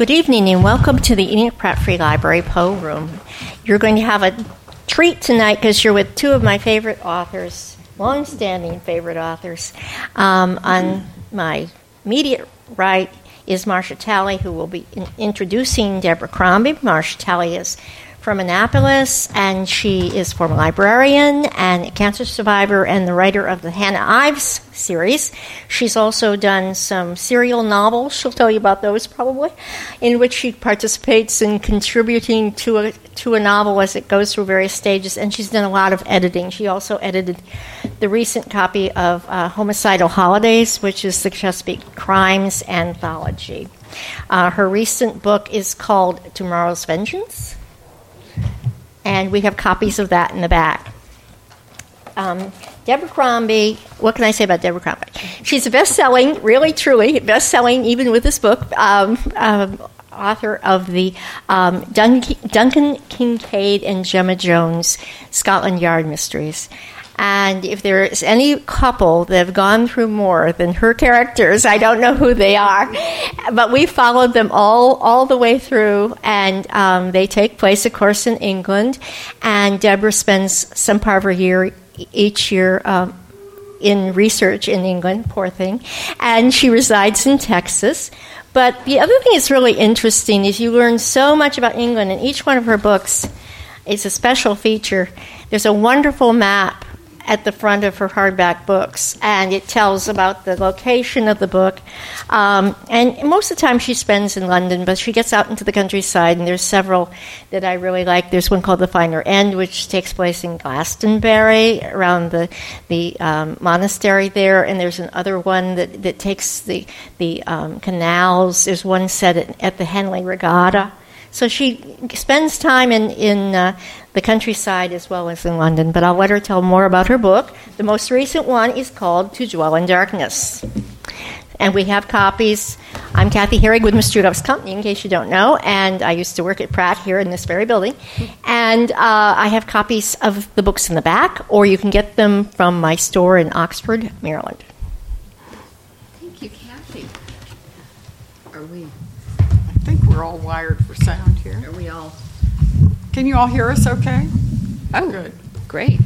good evening and welcome to the Enoch Pratt Free Library Poe Room. You're going to have a treat tonight because you're with two of my favorite authors, long-standing favorite authors. Um, on my immediate right is Marcia Talley, who will be in- introducing Deborah Crombie. Marcia Talley is from Annapolis, and she is former librarian and a cancer survivor and the writer of the Hannah Ives series. She's also done some serial novels. She'll tell you about those probably, in which she participates in contributing to a to a novel as it goes through various stages. And she's done a lot of editing. She also edited the recent copy of uh, Homicidal Holidays, which is the Chesapeake Crimes anthology. Uh, her recent book is called Tomorrow's Vengeance and we have copies of that in the back. Um, Deborah Crombie, what can I say about Deborah Crombie? She's a best selling, really, truly, best selling, even with this book, um, um, author of the um, Dun- Duncan Kincaid and Gemma Jones Scotland Yard Mysteries. And if there's any couple that have gone through more than her characters, I don't know who they are. But we followed them all all the way through, and um, they take place, of course, in England. And Deborah spends some part of her year each year. Um, in research in England, poor thing, and she resides in Texas. But the other thing that's really interesting is you learn so much about England, and each one of her books is a special feature. There's a wonderful map at the front of her hardback books, and it tells about the location of the book. Um, and most of the time she spends in London, but she gets out into the countryside, and there's several that I really like. There's one called The Finer End, which takes place in Glastonbury, around the the um, monastery there, and there's another one that, that takes the the um, canals. There's one set at, at the Henley Regatta. So she spends time in, in uh, the countryside as well as in London, but I'll let her tell more about her book. The most recent one is called To Dwell in Darkness. And we have copies. I'm Kathy Harig with Mystery Loves Company, in case you don't know, and I used to work at Pratt here in this very building. And uh, I have copies of the books in the back, or you can get them from my store in Oxford, Maryland. Thank you, Kathy. Are we? I think we're all wired for sound here. Are we all? Can you all hear us okay? Oh, Good. Great.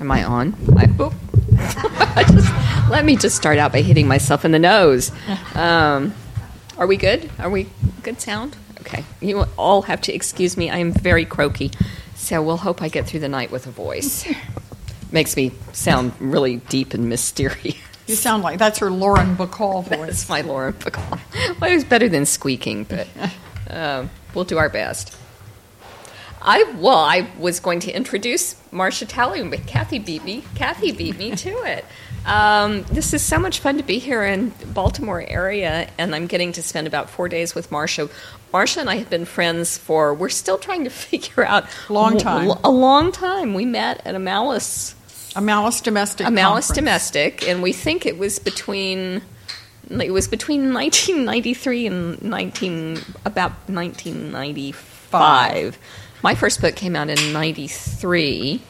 Am I on? I, oop. I just, let me just start out by hitting myself in the nose. Um, are we good? Are we good sound? Okay. You all have to excuse me. I am very croaky, so we'll hope I get through the night with a voice. Makes me sound really deep and mysterious. You sound like that's her Lauren Bacall voice. That's my Lauren Bacall. Well, it was better than squeaking, but um, we'll do our best. I well, I was going to introduce Marcia Talley, but Kathy beat me. Kathy beat me to it. Um, this is so much fun to be here in Baltimore area, and I'm getting to spend about four days with Marcia. Marcia and I have been friends for we're still trying to figure out Long time. A long time. We met at a Malice A Malice Domestic. a Malice Conference. domestic, and we think it was between it was between 1993 and 19 about 1995. My first book came out in 93,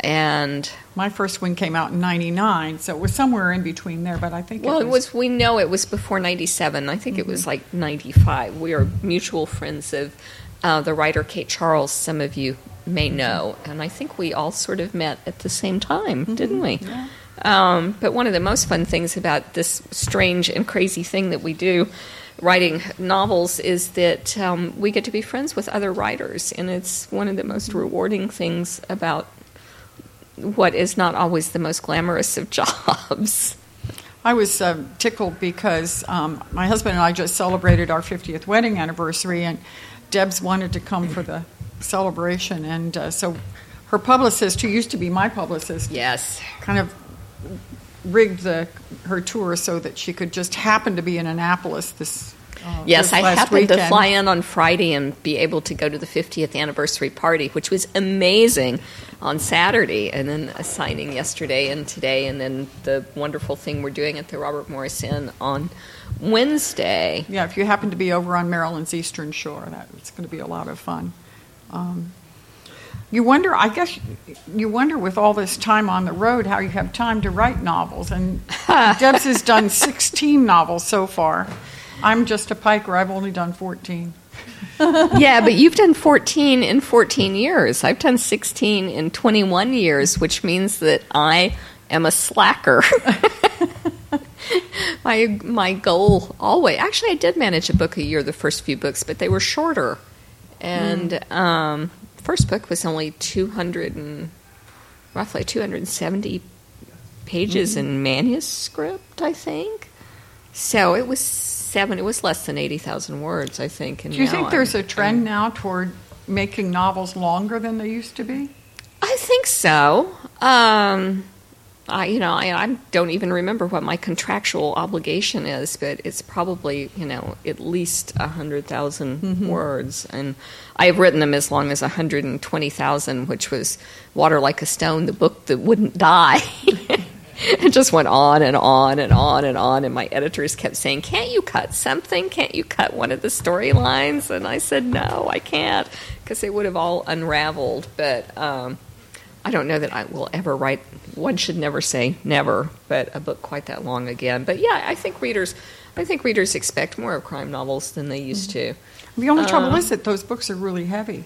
and My first one came out in '99, so it was somewhere in between there. But I think well, it it was we know it was before 97. I think it was like 95. We are mutual friends of uh, the writer Kate Charles. Some of you may know, and I think we all sort of met at the same time, didn't we? Um, but one of the most fun things about this strange and crazy thing that we do, writing novels, is that um, we get to be friends with other writers, and it's one of the most rewarding things about what is not always the most glamorous of jobs. I was uh, tickled because um, my husband and I just celebrated our 50th wedding anniversary, and Debs wanted to come for the celebration, and uh, so her publicist, who used to be my publicist, Yes. kind of rigged the her tour so that she could just happen to be in Annapolis this. Uh, Yes, this I happened to fly in on Friday and be able to go to the 50th anniversary party, which was amazing on Saturday, and then a signing yesterday and today, and then the wonderful thing we're doing at the Robert Morris Inn on Wednesday. Yeah, if you happen to be over on Maryland's eastern shore, that it's going to be a lot of fun. Um, you wonder, I guess, you wonder with all this time on the road how you have time to write novels. And Debs has done 16 novels so far. I'm just a piker. I've only done 14. yeah, but you've done 14 in 14 years. I've done 16 in 21 years, which means that I am a slacker. my my goal always actually I did manage a book a year the first few books, but they were shorter. And mm. um, first book was only 200 and roughly 270 pages mm-hmm. in manuscript, I think. So it was seven. It was less than 80,000 words, I think. Do you think there's I'm, a trend I'm, now toward making novels longer than they used to be? I think so. Um, I, you know, I, I, don't even remember what my contractual obligation is, but it's probably, you know, at least a hundred mm-hmm. words, and I have written them as long as a hundred and twenty thousand, which was "Water Like a Stone," the book that wouldn't die. it just went on and on and on and on, and my editors kept saying, "Can't you cut something? Can't you cut one of the storylines?" And I said, "No, I can't," because they would have all unraveled, but. Um, I don't know that I will ever write. One should never say never, but a book quite that long again. But yeah, I think readers, I think readers expect more of crime novels than they used to. The only trouble um, is that those books are really heavy,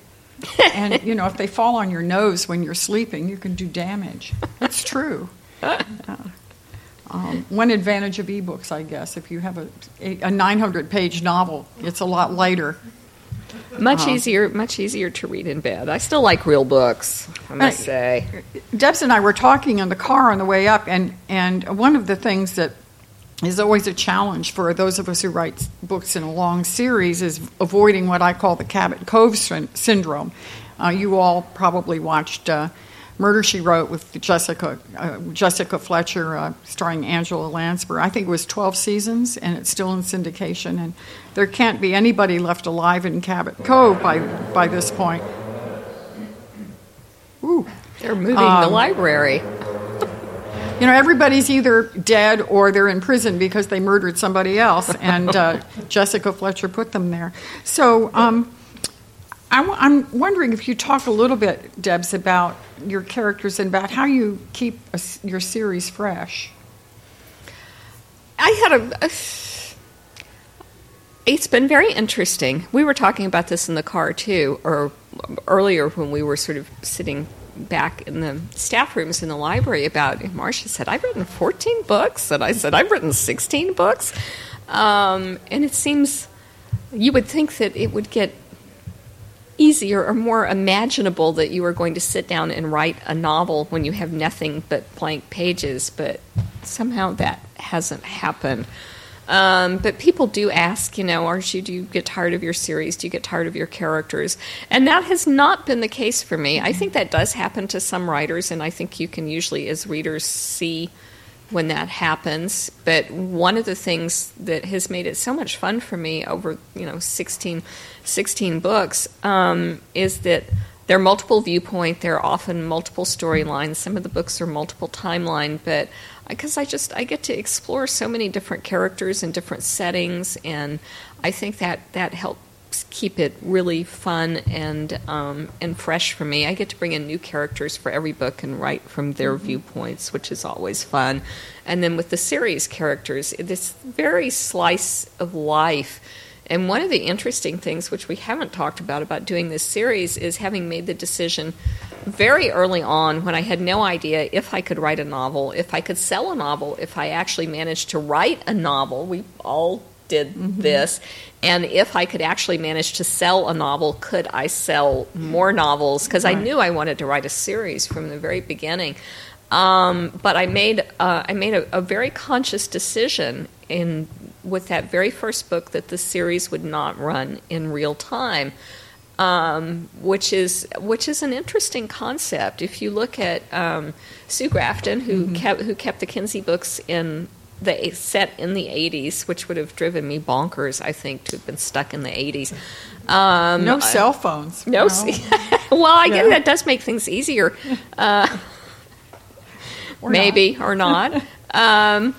and you know if they fall on your nose when you're sleeping, you can do damage. It's true. Uh, um, one advantage of ebooks, I guess, if you have a, a 900 page novel, it's a lot lighter much uh-huh. easier, much easier to read in bed. I still like real books. I must uh, say. Debs and I were talking in the car on the way up, and and one of the things that is always a challenge for those of us who write books in a long series is avoiding what I call the Cabot Cove syndrome. Uh, you all probably watched. Uh, Murder She Wrote with Jessica uh, Jessica Fletcher, uh, starring Angela Lansbury. I think it was 12 seasons, and it's still in syndication. And there can't be anybody left alive in Cabot Cove by by this point. Ooh. They're moving um, the library. You know, everybody's either dead or they're in prison because they murdered somebody else, and uh, Jessica Fletcher put them there. So. Um, I, am wondering if you talk a little bit, Debs, about your characters and about how you keep a, your series fresh. I had a, a. It's been very interesting. We were talking about this in the car too, or earlier when we were sort of sitting back in the staff rooms in the library about. Marcia said, "I've written 14 books," and I said, "I've written 16 books," um, and it seems you would think that it would get easier or more imaginable that you are going to sit down and write a novel when you have nothing but blank pages, but somehow that hasn't happened. Um, but people do ask, you know, aren't you, do you get tired of your series? Do you get tired of your characters? And that has not been the case for me. I think that does happen to some writers, and I think you can usually, as readers, see when that happens. But one of the things that has made it so much fun for me over, you know, 16, 16 books um, is that there are multiple viewpoint. There are often multiple storylines. Some of the books are multiple timeline, but because I just I get to explore so many different characters and different settings, and I think that that helps keep it really fun and um, and fresh for me. I get to bring in new characters for every book and write from their mm-hmm. viewpoints, which is always fun. And then with the series characters, it's very slice of life. And one of the interesting things, which we haven't talked about about doing this series, is having made the decision very early on when I had no idea if I could write a novel, if I could sell a novel, if I actually managed to write a novel. We all did mm-hmm. this. And if I could actually manage to sell a novel, could I sell more novels? Because right. I knew I wanted to write a series from the very beginning. Um, but I made uh, I made a, a, very conscious decision in with that very first book that the series would not run in real time, um, which is which is an interesting concept. If you look at um, Sue Grafton, who mm-hmm. kept who kept the Kinsey books in the set in the 80s, which would have driven me bonkers, I think, to have been stuck in the 80s. Um, no cell phones. No. no. well, I yeah. guess that does make things easier. Uh, or maybe not. or not. Um,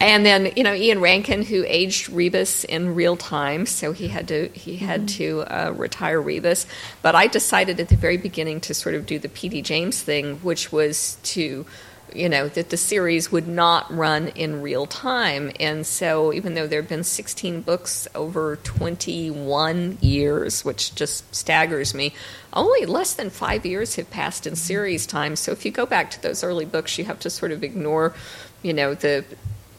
and then you know Ian Rankin, who aged Rebus in real time, so he had to he had mm-hmm. to uh, retire Rebus. But I decided at the very beginning to sort of do the P.D. James thing, which was to you know, that the series would not run in real time. And so, even though there have been 16 books over 21 years, which just staggers me, only less than five years have passed in series time. So, if you go back to those early books, you have to sort of ignore, you know, the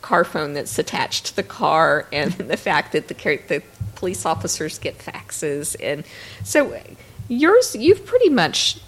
car phone that's attached to the car and the fact that the, the police officers get faxes. And so, yours, you've pretty much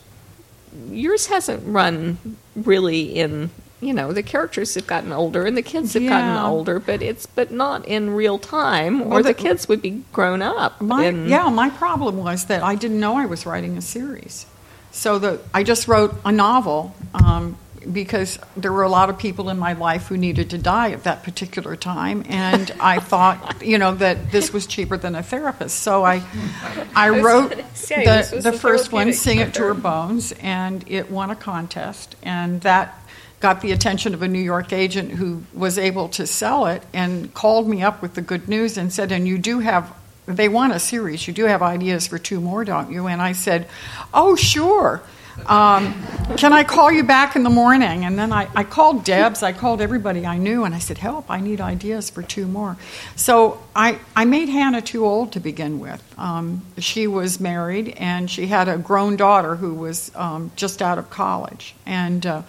yours hasn't run really in you know the characters have gotten older and the kids have Yeah. gotten older but it's but not in real time or Well, the, the- kids would be grown up My, and- yeah, my problem was that I didn't know I was writing a series. So the, I just wrote a novel um, because there were a lot of people in my life who needed to die at that particular time, and I thought, you know, that this was cheaper than a therapist. So I, I wrote say, the, the first one, "Sing It to Her. Bones," and it won a contest, and that got the attention of a New York agent who was able to sell it and called me up with the good news and said, "And you do have." They want a series. You do have ideas for two more, don't you? And I said, "Oh, sure. Um, can I call you back in the morning?" And then I, I called Debs. I called everybody I knew, and I said, "Help! I need ideas for two more." So I, I made Hannah too old to begin with. Um, she was married, and she had a grown daughter who was um, just out of college, and uh,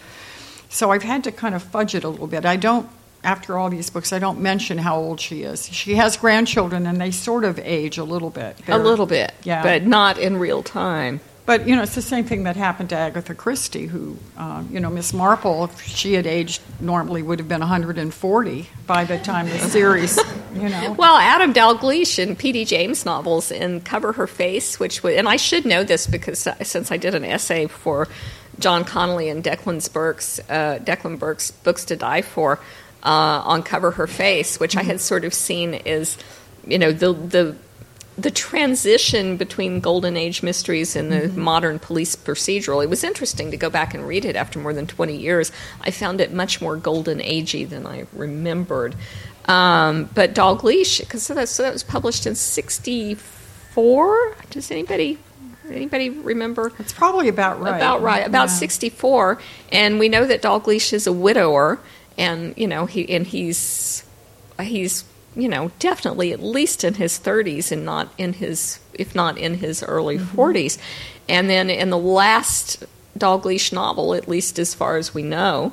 so I've had to kind of fudge it a little bit. I don't, after all these books, I don't mention how old she is. She has grandchildren, and they sort of age a little bit. a They're- little bit Yeah. but not in real time But you know, it's the same thing that happened to Agatha Christie, who, uh, you know, Miss Marple, if she had aged normally, would have been 140 by the time the series, you know. Well, Adam Dalgleish in P.D. James novels in Cover Her Face, which was, and I should know this because uh, since I did an essay for John Connolly and Declan Burke's, uh, Declan Burke's Books to Die For uh, on Cover Her Face, which I had sort of seen as, you know, the the the transition between golden age mysteries and the modern police procedural it was interesting to go back and read it after more than 20 years i found it much more golden agey than i remembered um, but Leash, because so that, so that was published in 64 does anybody anybody remember It's probably about right. about right, about Yeah. 64. And we know that Dalgleish is a widower, and you know he and he's he's you know definitely at least in his 30s and not in his if not in his early Mm-hmm. 40s. And then in the last Dalgleish novel, at least as far as we know.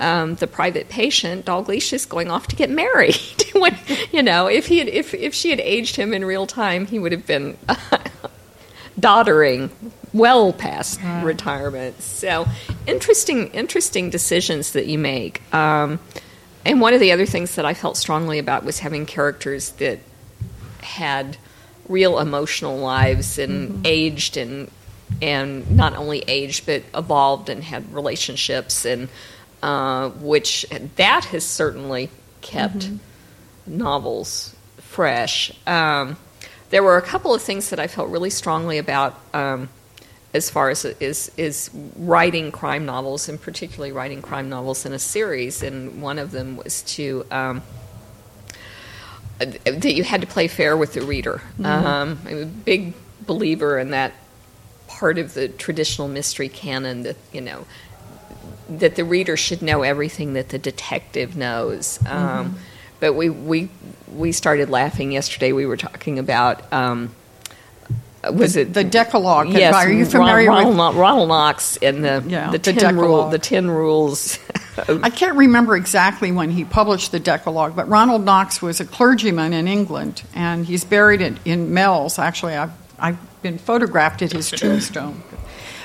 Um, the private patient, Dalgleish is going off to get married. when, you know, if he had, if if she had aged him in real time, he would have been doddering well past retirement. So interesting, interesting decisions that you make. Um, and one of the other things that I felt strongly about was having characters that had real emotional lives and aged and and not only aged but evolved and had relationships and uh, which that has certainly kept novels fresh. Um, there were a couple of things that I felt really strongly about um, as far as is is writing crime novels and particularly writing crime novels in a series. And one of them was to um, that you had to play fair with the reader. Um, I'm a big believer in that part of the traditional mystery canon that you know that the reader should know everything that the detective knows. Um, but we, we we started laughing yesterday. We were talking about um, was it the Decalogue? Yes, Are you Ron- familiar Ronald, with? Kno- Ronald Knox and the Yeah, the the ten rule the ten rules. I can't remember exactly when he published the Decalogue, but Ronald Knox was a clergyman in England, and he's buried in, in Mells. Actually, I've, I've been photographed at his tombstone.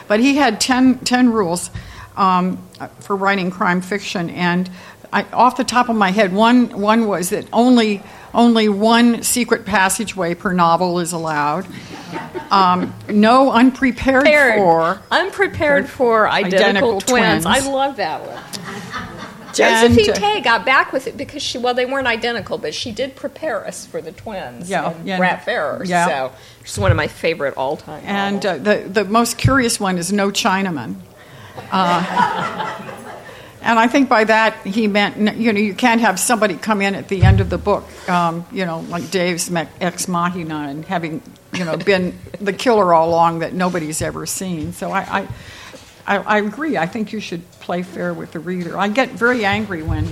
But he had 10, 10 rules um, for writing crime fiction, and I, off the top of my head, one, one was that only, only one secret passageway per novel is allowed. Um, no unprepared Prepared. for. unprepared for identical, Identical twins. twins. I love that one. Josephine And, uh, Tey got back with it because she well they weren't identical, but she did prepare us for the twins. Yeah, and yeah. Brat Farrar. Yeah. So she's one of my favorite all time. And uh, the, the most curious one is no Chinaman. Uh, and I think by that he meant, you know, you can't have somebody come in at the end of the book, um, you know, like deus ex machina and having, you know, been the killer all along that nobody's ever seen. So I, I, I, agree. I think you should play fair with the reader. I get very angry when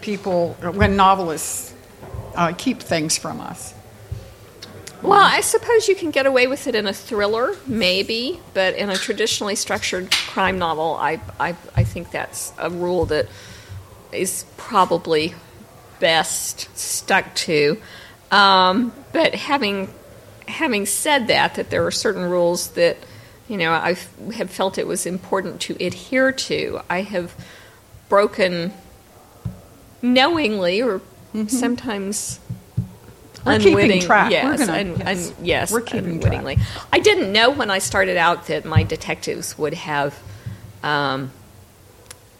people, when novelists uh, keep things from us. Well, I suppose you can get away with it in a thriller, maybe, but in a traditionally structured crime novel, I, I, I think that's a rule that is probably best stuck to. Um, but having having said that, that there are certain rules that you know I have felt it was important to adhere to. I have broken knowingly or mm-hmm. sometimes we're unwitting, track. Yes, gonna, un, yes. Un, yes, we're keeping unwittingly. Track. I didn't know when I started out that my detectives would have um,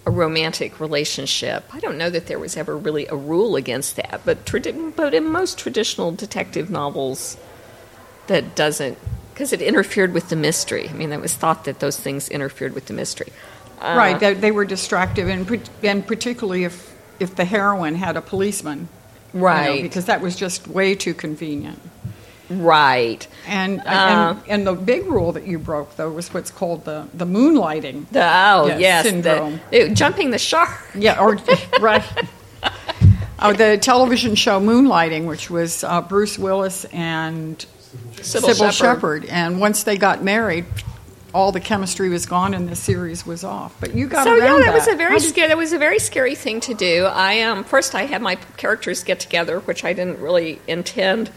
a romantic relationship. I don't know that there was ever really a rule against that, but tradi- but in most traditional detective novels, that doesn't because it interfered with the mystery. I mean, it was thought that those things interfered with the mystery. Uh, right, they, they, were distractive, and, and particularly if if the heroine had a policeman right? You know, because that was just way too convenient. Right. And, uh, and and the big rule that you broke though was what's called the the moonlighting. The, oh yes, yes, syndrome. The, jumping the shark. Yeah, or right. Oh, the television show Moonlighting, which was uh, Bruce Willis and Cybill, Cybill Shepherd. and once they got married, all the chemistry was gone and the series was off. But you got so around yeah, that, that was a very scary. That was a very scary thing to do. I um, first I had my characters get together, which I didn't really intend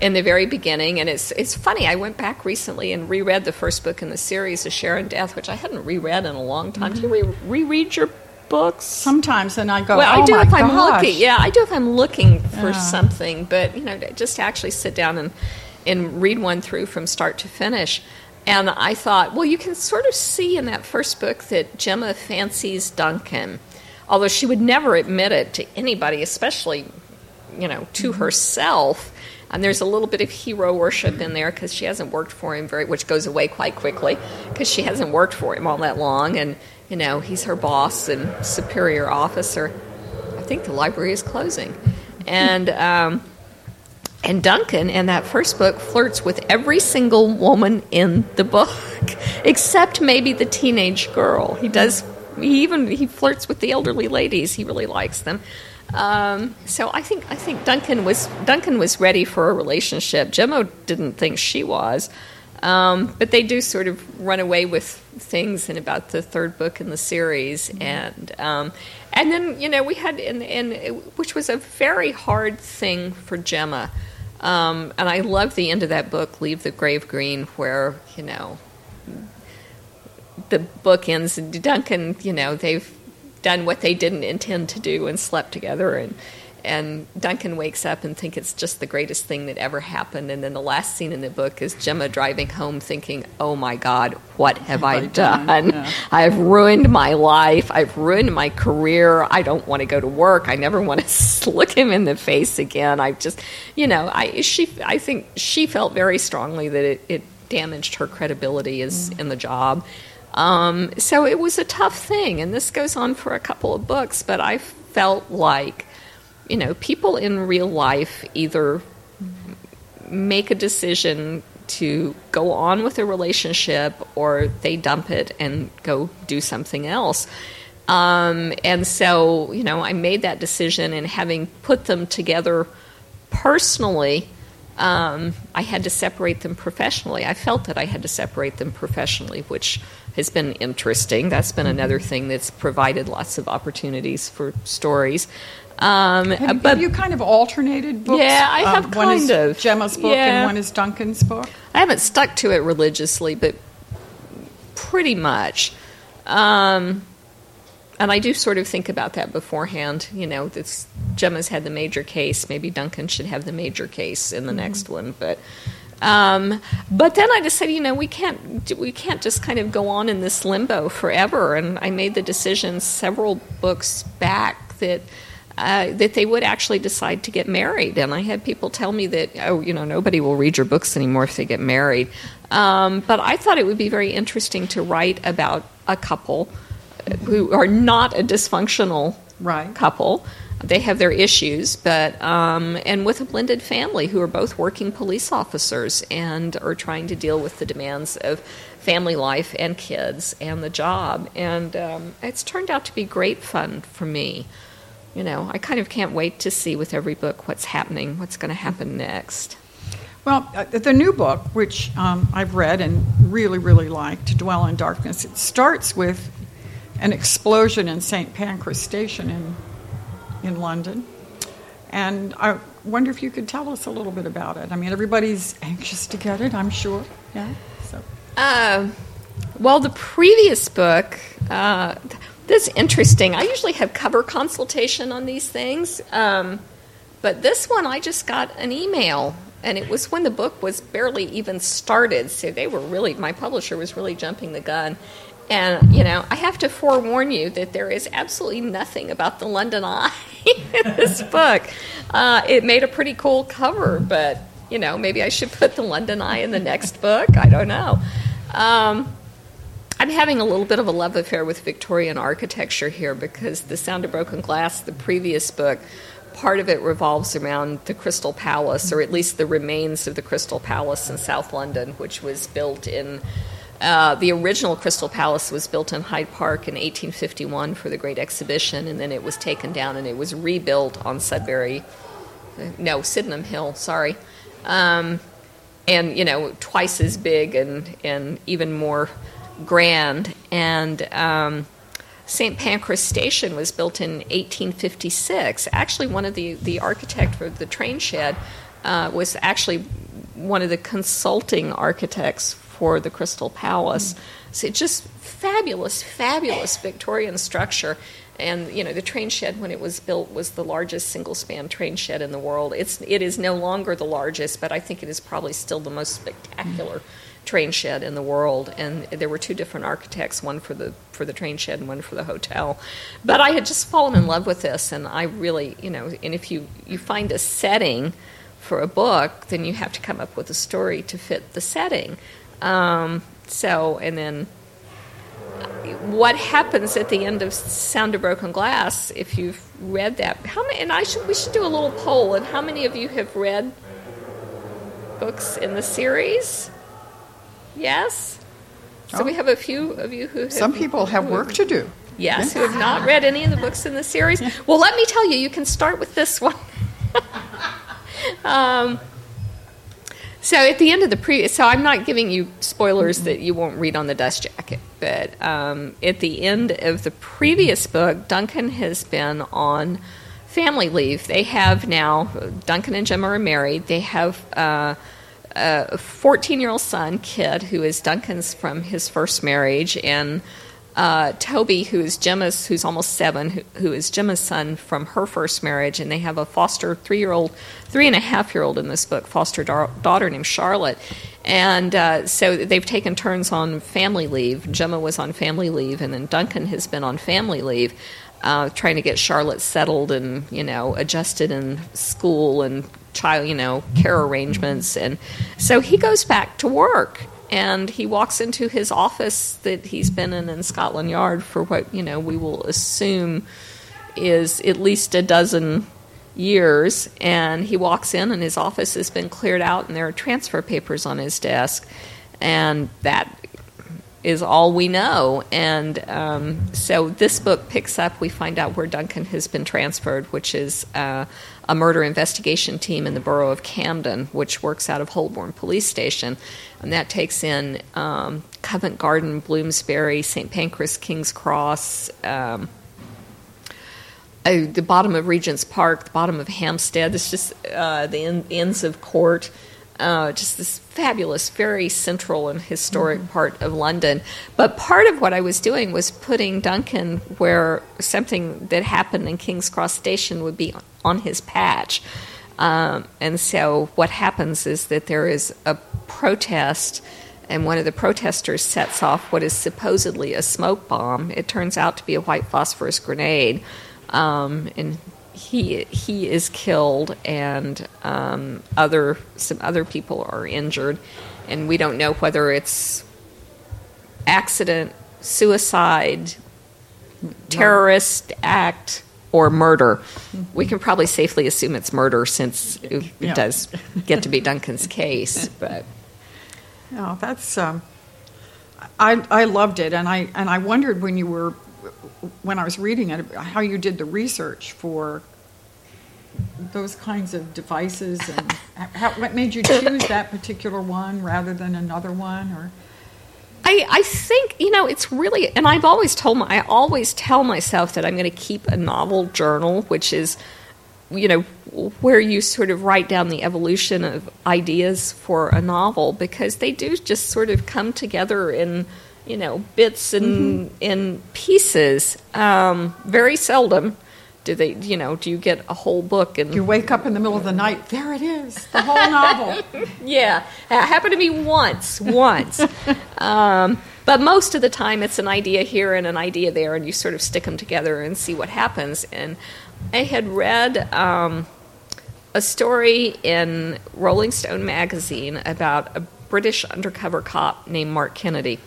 in the very beginning. And it's it's funny. I went back recently and reread the first book in the series, of Share in Death, which I hadn't reread in a long time. Mm-hmm. Do you re- reread your books? Sometimes, and I go. Well, oh I do if I'm gosh. looking. Yeah, I do if I'm looking for yeah. something. But you know, just to actually sit down and and read one through from start to finish. And I thought, well, you can sort of see in that first book that Gemma fancies Duncan, although she would never admit it to anybody, especially, you know, to mm-hmm. herself. And there's a little bit of hero worship in there because she hasn't worked for him very, which goes away quite quickly because she hasn't worked for him all that long. And, you know, he's her boss and superior officer. I think the library is closing. And, um, and Duncan in that first book flirts with every single woman in the book, except maybe the teenage girl. He does. He even he flirts with the elderly ladies. He really likes them. Um, so I think I think Duncan was Duncan was ready for a relationship. Gemma didn't think she was, um, but they do sort of run away with things in about the third book in the series, and um, and then you know we had and, and which was a very hard thing for Gemma um, and I love the end of that book, Leave the Grave Green, where, you know, the book ends. Duncan, you know, they've done what they didn't intend to do and slept together. And and Duncan wakes up and think it's just the greatest thing that ever happened. And then the last scene in the book is Gemma driving home thinking, "Oh my God, what have I done? Yeah. I've ruined my life. I've ruined my career. I don't want to go to work. I never want to look him in the face again. I just, you know, I she I think she felt very strongly that it, it damaged her credibility as mm. in the job." Um, so it was a tough thing, and this goes on for a couple of books. But I felt like you know, people in real life either make a decision to go on with a relationship or they dump it and go do something else. Um, and so, you know, I made that decision, and having put them together personally, um, I had to separate them professionally. I felt that I had to separate them professionally, which has been interesting. That's been another thing that's provided lots of opportunities for stories. Um, have, but, have you kind of alternated books? Yeah, I have um, kind one is of. Gemma's book yeah. and one is Duncan's book. I haven't stuck to it religiously, but pretty much. Um, and I do sort of think about that beforehand. You know, this, Gemma's had the major case. Maybe Duncan should have the major case in the mm-hmm. next one, but. Um, but then I decided, you know, we can't we can't just kind of go on in this limbo forever. And I made the decision several books back that uh, that they would actually decide to get married. And I had people tell me that, oh, you know, nobody will read your books anymore if they get married. Um, but I thought it would be very interesting to write about a couple who are not a dysfunctional right. couple. they have their issues, but um, and with a blended family who are both working police officers and are trying to deal with the demands of family life and kids and the job, and um, it's turned out to be great fun for me. You know, I kind of can't wait to see with every book what's happening, what's going to happen next. Well, uh, the new book, which um, I've read and really, really like, To Dwell in Darkness, it starts with an explosion in St. Pancras Station in in London. And I wonder if you could tell us a little bit about it. I mean, everybody's anxious to get it, I'm sure. Yeah. So. Uh, well, the previous book, uh, this is interesting. I usually have cover consultation on these things, um, but this one I just got an email, and it was when the book was barely even started. So they were really, my publisher was really jumping the gun. And, you know, I have to forewarn you that there is absolutely nothing about the London Eye in this book. Uh, it made a pretty cool cover, but, you know, maybe I should put the London Eye in the next book. I don't know. Um, I'm having a little bit of a love affair with Victorian architecture here because The Sound of Broken Glass, the previous book, part of it revolves around the Crystal Palace, or at least the remains of the Crystal Palace in South London, which was built in uh, the original Crystal Palace was built in Hyde Park in 1851 for the Great Exhibition, and then it was taken down and it was rebuilt on Sudbury, no, Sydenham Hill, sorry. Um, and, you know, twice as big and, and even more grand. And um, St. Pancras Station was built in 1856. Actually, one of the, the architect for the train shed uh, was actually one of the consulting architects for the Crystal Palace. So it's just fabulous, fabulous Victorian structure. And you know, the train shed when it was built was the largest single-span train shed in the world. It's it is no longer the largest, but I think it is probably still the most spectacular train shed in the world. And there were two different architects, one for the for the train shed and one for the hotel. But I had just fallen in love with this, and I really, you know, and if you you find a setting for a book, then you have to come up with a story to fit the setting. Um, so, and then what happens at the end of Sound of Broken Glass? If you've read that, how many? And I should we should do a little poll. And how many of you have read books in the series? Yes. So oh. we have a few of you who. Have, Some people have work to do. Yes, who have not read any of the books in the series. Well, let me tell you, you can start with this one. um, so at the end of the pre, so I'm not giving you spoilers that you won't read on the dust jacket, but um, at the end of the previous book, Duncan has been on family leave. They have now Duncan and Gemma are married. They have uh, a 14 year old son, Kid, who is Duncan's from his first marriage, and uh, Toby, who is Gemma's, who's almost seven, who, who is Gemma's son from her first marriage, and they have a foster three year old, three and a half year old in this book, foster da- daughter named Charlotte. And uh, so they've taken turns on family leave. Gemma was on family leave, and then Duncan has been on family leave, uh, trying to get Charlotte settled and you know adjusted in school and child you know care arrangements. And so he goes back to work and he walks into his office that he's been in in Scotland Yard for what you know we will assume is at least a dozen years and he walks in and his office has been cleared out and there are transfer papers on his desk and that is all we know and um, so this book picks up we find out where duncan has been transferred which is uh, a murder investigation team in the borough of camden which works out of holborn police station and that takes in um, Covent Garden, Bloomsbury, St. Pancras, King's Cross, um, uh, the bottom of Regent's Park, the bottom of Hampstead. It's just uh, the in, Inns of Court. Uh, just this fabulous, very central and historic mm-hmm. part of London. But part of what I was doing was putting Duncan where something that happened in King's Cross Station would be on his patch. Um, and so what happens is that there is a protest, and one of the protesters sets off what is supposedly a smoke bomb. It turns out to be a white phosphorus grenade, um, and he he is killed, and um, other some other people are injured, and we don't know whether it's accident, suicide, terrorist act or murder. We can probably safely assume it's murder since it, Yeah. does get to be Duncan's case. But No, that's. Um, I I loved it, and I and I wondered when you were when I was reading it how you did the research for those kinds of devices and how, what made you choose that particular one rather than another one or I, I think you know it's really, and I've always told my, I always tell myself that I'm going to keep a novel journal, which is, you know, where you sort of write down the evolution of ideas for a novel because they do just sort of come together in, you know, bits and in pieces. Um, very seldom do they, you know, do you get a whole book and you wake up in the middle of the night there it is the whole novel yeah, it happened to me once, once. um, but most of the time, it's an idea here and an idea there, and you sort of stick them together and see what happens. And I had read um, a story in Rolling Stone magazine about a British undercover cop named Mark Kennedy,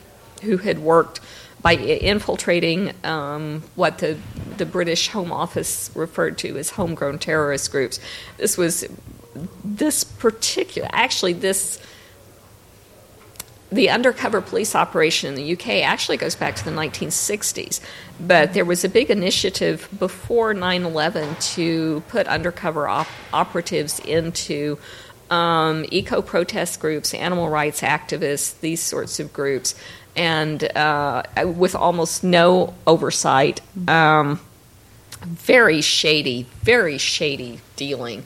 who had worked by infiltrating um, what the the British Home Office referred to as homegrown terrorist groups. This was this particular, actually, this the undercover police operation in the UK actually goes back to the 1960s, but there was a big initiative before 9 11 to put undercover op- operatives into um, eco protest groups, animal rights activists, these sorts of groups, and uh, with almost no oversight. Um, very shady, very shady dealing.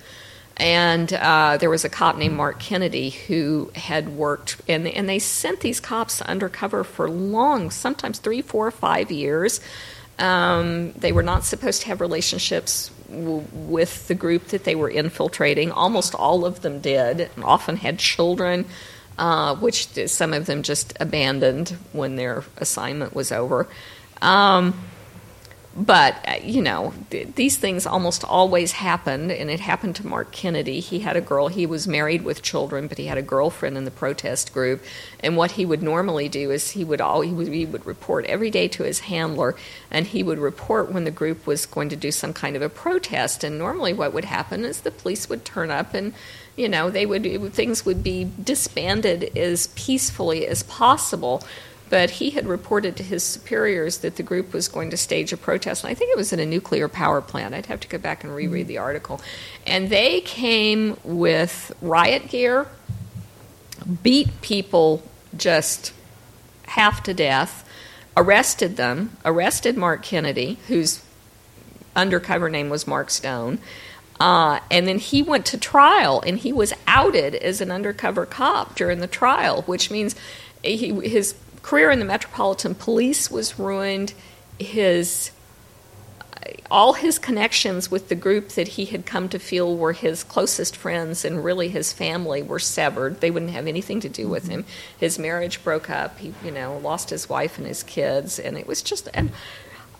And uh, there was a cop named Mark Kennedy who had worked, and, and they sent these cops undercover for long, sometimes three, four, five years. Um, they were not supposed to have relationships w- with the group that they were infiltrating. Almost all of them did, and often had children, uh, which some of them just abandoned when their assignment was over. Um, but uh, you know th- these things almost always happened and it happened to mark kennedy he had a girl he was married with children but he had a girlfriend in the protest group and what he would normally do is he would all he would, he would report every day to his handler and he would report when the group was going to do some kind of a protest and normally what would happen is the police would turn up and you know they would things would be disbanded as peacefully as possible but he had reported to his superiors that the group was going to stage a protest. And I think it was in a nuclear power plant. I'd have to go back and reread the article. And they came with riot gear, beat people just half to death, arrested them, arrested Mark Kennedy, whose undercover name was Mark Stone. Uh, and then he went to trial, and he was outed as an undercover cop during the trial, which means he, his career in the Metropolitan Police was ruined. His all his connections with the group that he had come to feel were his closest friends and really his family were severed. They wouldn't have anything to do with him. His marriage broke up. He, you know, lost his wife and his kids, and it was just and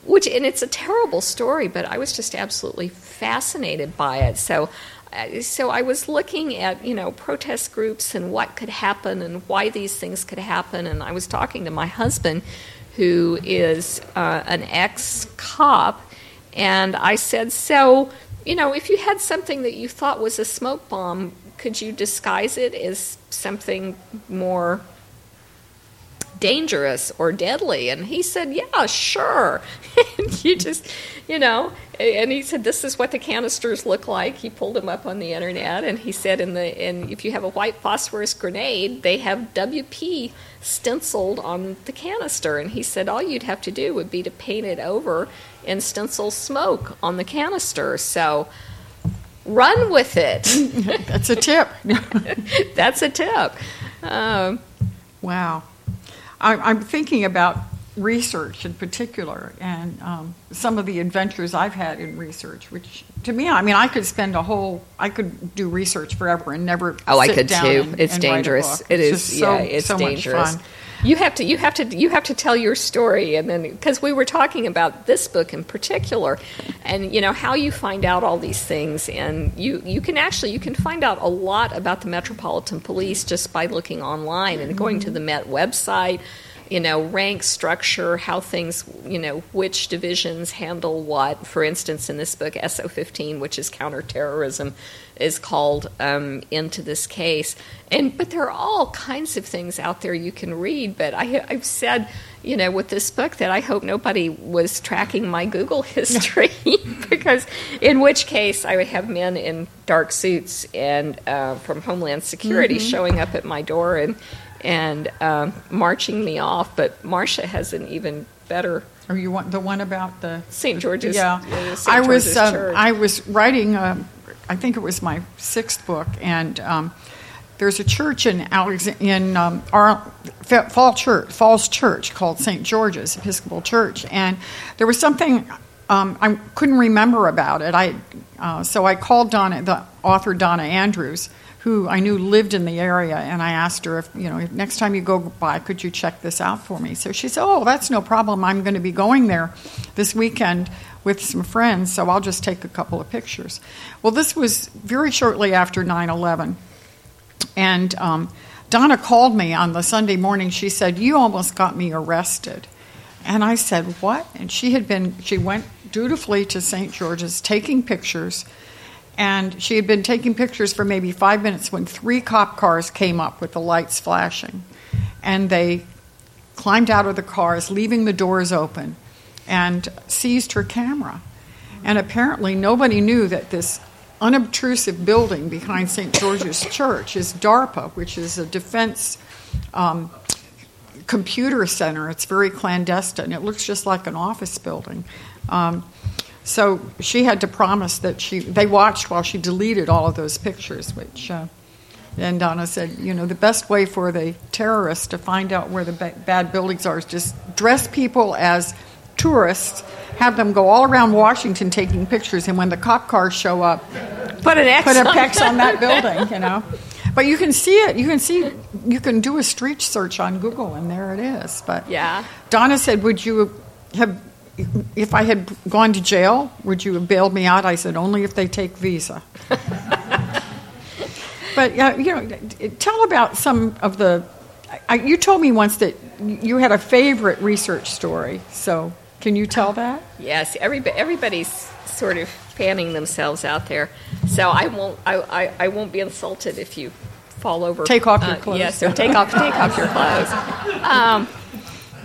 which and it's a terrible story, but I was just absolutely fascinated by it. So. uh, So I was looking at you know protest groups and what could happen and why these things could happen, and I was talking to my husband, who is uh, an ex cop, and I said, So, you know, if you had something that you thought was a smoke bomb, could you disguise it as something more dangerous or deadly? And he said, Yeah, sure. and you just, you know, and he said, This is what the canisters look like. He pulled them up on the internet and he said, in the, and if you have a white phosphorus grenade, they have WP stenciled on the canister. And he said, All you'd have to do would be to paint it over and stencil smoke on the canister. So run with it. that's a tip That's a tip. Um, Wow. I, I'm thinking about research in particular and um, some of the adventures I've had in research, which to me, I mean, I could spend a whole, I could do research forever and never. Oh, I could down too. and- it's and dangerous. It It's is. just so, yeah, it's so dangerous. You have to. You have to. You have to tell your story, and then because we were talking about this book in particular, and you know how you find out all these things, and you you can actually you can find out a lot about the Metropolitan Police just by looking online and going to the Met website. You know, rank structure, how things, you know, which divisions handle what. For instance, in this book, SO 15, which is counterterrorism, is called um, into this case. And but there are all kinds of things out there you can read. But I, I've said, you know, with this book that I hope nobody was tracking my Google history because, in which case, I would have men in dark suits and uh, from Homeland Security mm-hmm. showing up at my door and and um, marching me off. But Marcia has an even better. Or you want the one about the St. George's? Yeah, I was uh, I was writing. Uh, I think it was my sixth book, and um, there's a church in Alex in um, our Fall Church, Falls Church called St. George's Episcopal Church, and there was something um, I couldn't remember about it. I uh, so I called Donna, the author Donna Andrews, who I knew lived in the area, and I asked her if you know next time you go by, could you check this out for me? So she said, "Oh, that's no problem. I'm going to be going there this weekend." With some friends, so I'll just take a couple of pictures. Well, this was very shortly after 9 11 and um, Donna called me on the Sunday morning. She said, You almost got me arrested. And I said, What? And she had been, she went dutifully to St. George's taking pictures. And she had been taking pictures for maybe five minutes when three cop cars came up with the lights flashing. And they climbed out of the cars, leaving the doors open, and seized her camera. And apparently, nobody knew that this unobtrusive building behind St. George's Church is DARPA, which is a defense um, computer center. It's very clandestine. It looks just like an office building. Um, so she had to promise that she. They watched while she deleted all of those pictures, which. Uh, and Donna said, you know, the best way for the terrorists to find out where the ba- bad buildings are is just dress people as tourists have them go all around Washington taking pictures, and when the cop cars show up, put an X put a X on that building, you know. But you can see it. You can see. You can do a street search on Google, and there it is. But yeah, Donna said, "Would you have, if I had gone to jail, would you have bailed me out?" I said, "Only if they take Visa." but yeah, you know, tell about some of the. I, you told me once that you had a favorite research story. So can you tell that? Yes, everybody, everybody's sort of fanning themselves out there. So I won't, I, I, I won't be insulted if you fall over. Take off your uh, clothes. yes, so take off, take off your clothes. Um,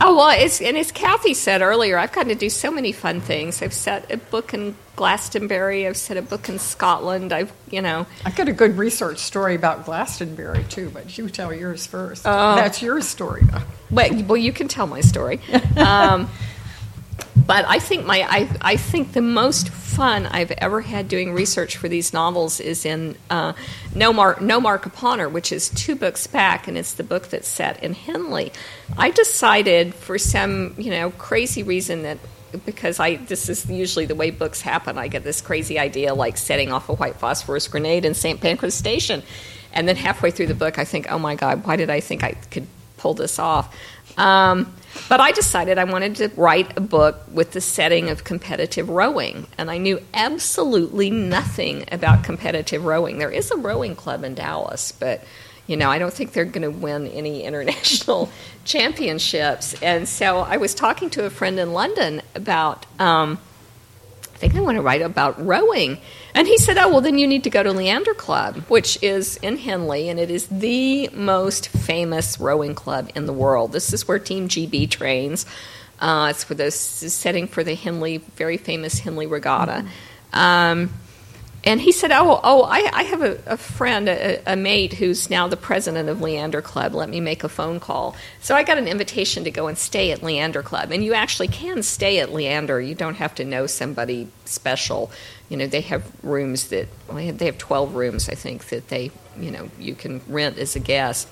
oh well, it's, and as Kathy said earlier, I've gotten to do so many fun things. I've set a book in Glastonbury. I've set a book in Scotland. I've, you know, I've got a good research story about Glastonbury too, but you tell yours first. Uh, That's your story. Wait, well, you can tell my story. Um, but I think my I, I think the most fun I've ever had doing research for these novels is in uh, No Mark No Mark Upon Her, which is two books back, and it's the book that's set in Henley. I decided for some you know crazy reason that because I this is usually the way books happen. I get this crazy idea like setting off a white phosphorus grenade in St. Pancras Station, and then halfway through the book, I think, oh my God, why did I think I could pull this off? Um, but I decided I wanted to write a book with the setting of competitive rowing, and I knew absolutely nothing about competitive rowing. There is a rowing club in Dallas, but you know, I don't think they're going to win any international championships. And so I was talking to a friend in London about. Um, I think I want to write about rowing. And he said, Oh, well, then you need to go to Leander Club, which is in Henley, and it is the most famous rowing club in the world. This is where Team GB trains. Uh, it's for the setting for the Henley, very famous Henley Regatta. Mm-hmm. Um, and he said, "Oh, oh, I, I have a, a friend, a, a, mate who's now the president of Leander Club. Let me make a phone call." So I got an invitation to go and stay at Leander Club, and you actually can stay at Leander. You don't have to know somebody special. You know, they have rooms that well, they have twelve rooms, I think, that they you know you can rent as a guest.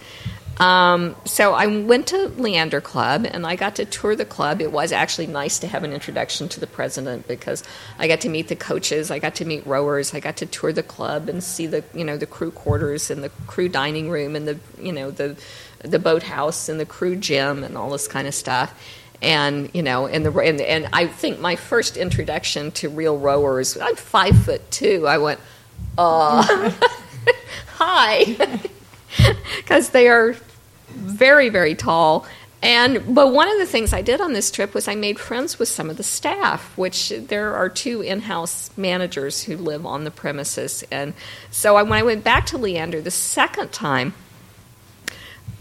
Um, so I went to Leander Club and I got to tour the club. It was actually nice to have an introduction to the president because I got to meet the coaches, I got to meet rowers, I got to tour the club and see the you know the crew quarters and the crew dining room and the you know the the boathouse and the crew gym and all this kind of stuff. And you know, and the and, and I think my first introduction to real rowers, I'm five foot two. I went, uh, hi because they are very, very tall. And but one of the things I did on this trip was I made friends with some of the staff, which there are two in-house managers who live on the premises. And so I, when I went back to Leander the second time,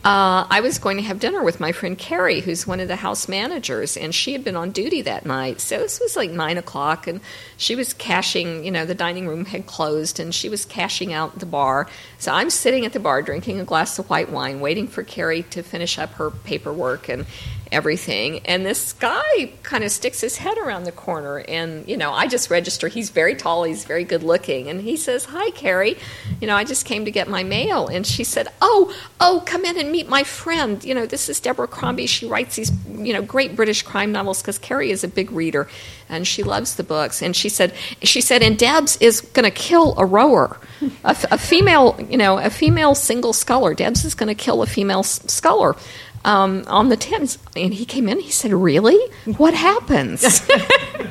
uh, I was going to have dinner with my friend Carrie, who's one of the house managers, and she had been on duty that night. So this was like nine o'clock, and she was cashing, you know, the dining room had closed, and she was cashing out the bar. So I'm sitting at the bar drinking a glass of white wine, waiting for Carrie to finish up her paperwork and everything. And this guy kind of sticks his head around the corner, and, you know, I just register. He's very tall, he's very good looking, and he says, Hi, Carrie. You know, I just came to get my mail. And she said, Oh, oh, come in and meet my friend. You know, this is Deborah Crombie. She writes these, you know, great British crime novels because Carrie is a big reader and she loves the books. And she said, she said, and Debs is going to kill a rower, a, a, female, you know, a female single sculler. Debs is going to kill a female sculler. Um, on the Thames, and he came in. He said, "Really? What happens?"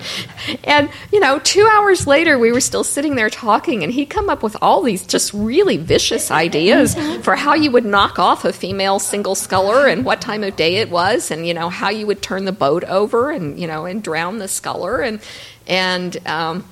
and you know, two hours later, we were still sitting there talking, and he'd come up with all these just really vicious ideas for how you would knock off a female single sculler, and what time of day it was, and you know how you would turn the boat over, and you know, and drown the sculler, and and um,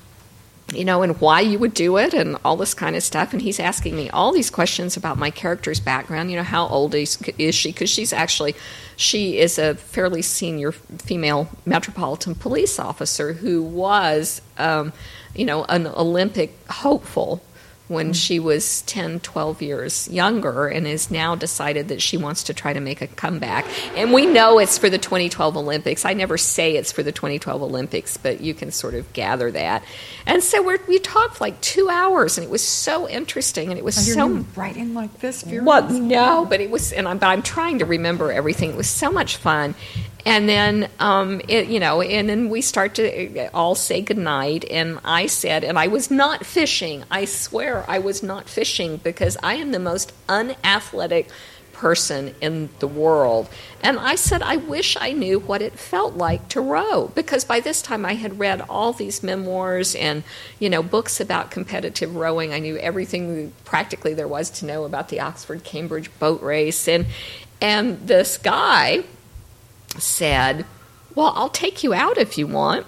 you know, and why you would do it and all this kind of stuff. And he's asking me all these questions about my character's background. You know, how old is, is she? Because she's actually, she is a fairly senior female metropolitan police officer who was, um, you know, an Olympic hopeful when mm. she was 10, 12 years younger and has now decided that she wants to try to make a comeback. And we know it's for the 2012 Olympics. I never say it's for the 2012 Olympics, but you can sort of gather that. And so we we talked like two hours, and it was so interesting, and it was so writing like this. Vera? What? No, but it was, and I'm, but I'm trying to remember everything. It was so much fun. And then, um, it, you know, and then we start to all say goodnight. And I said, and I was not fishing. I swear I was not fishing because I am the most unathletic person in the world. And I said, I wish I knew what it felt like to row because by this time I had read all these memoirs and, you know, books about competitive rowing. I knew everything practically there was to know about the Oxford Cambridge boat race. And, and this guy said, Well, I'll take you out if you want.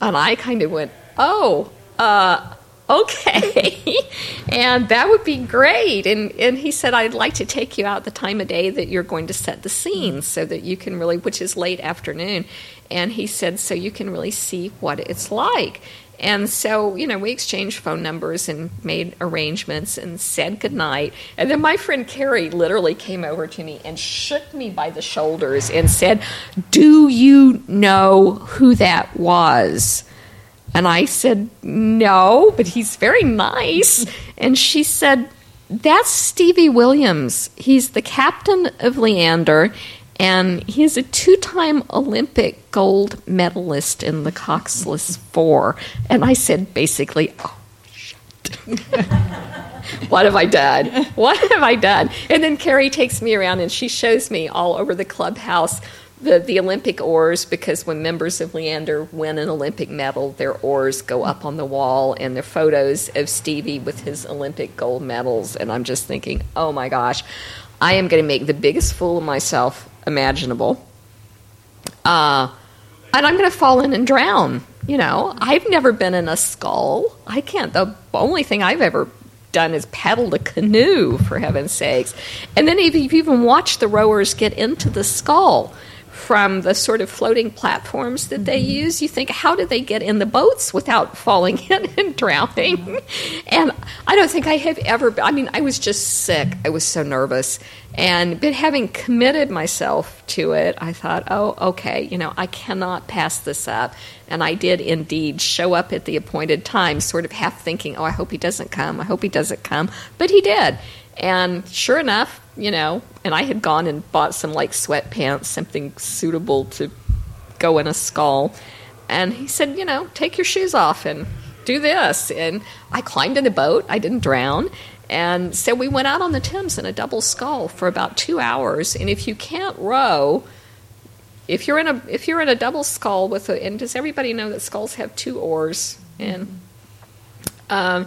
And I kind of went, Oh, uh, okay. and that would be great. And, and he said, I'd like to take you out the time of day that you're going to set the scene so that you can really, which is late afternoon. And he said, so you can really see what it's like. And so, you know, we exchanged phone numbers and made arrangements and said goodnight. And then my friend Carrie literally came over to me and shook me by the shoulders and said, Do you know who that was? And I said, No, but he's very nice. And she said, That's Stevie Williams. He's the captain of Leander, and he's a two time Olympic gold medalist in the Coxless Four. And I said, basically, Oh, shit. what have I done? What have I done? And then Carrie takes me around and she shows me all over the clubhouse the, the Olympic oars because when members of Leander win an Olympic medal, their oars go up on the wall and they're photos of Stevie with his Olympic gold medals. And I'm just thinking, oh my gosh, I am going to make the biggest fool of myself imaginable. Uh, and I'm going to fall in and drown. You know, I've never been in a scull. I can't. The only thing I've ever done is paddled a canoe, for heaven's sakes. And then if you've even watched the rowers get into the scull, from the sort of floating platforms that they mm-hmm. use, you think, how did they get in the boats without falling in and drowning? Mm-hmm. And I don't think I have ever, I mean, I was just sick. I was so nervous. And but having committed myself to it, I thought, oh, okay, you know, I cannot pass this up. And I did indeed show up at the appointed time, sort of half thinking, oh, I hope he doesn't come. I hope he doesn't come. But he did. And sure enough, you know, and I had gone and bought some like sweatpants, something suitable to go in a scull. And he said, you know, take your shoes off and do this. And I climbed in a boat. I didn't drown. And so we went out on the Thames in a double scull for about two hours. And if you can't row, if you're in a if you're in a double scull with a and does everybody know that sculls have two oars and um,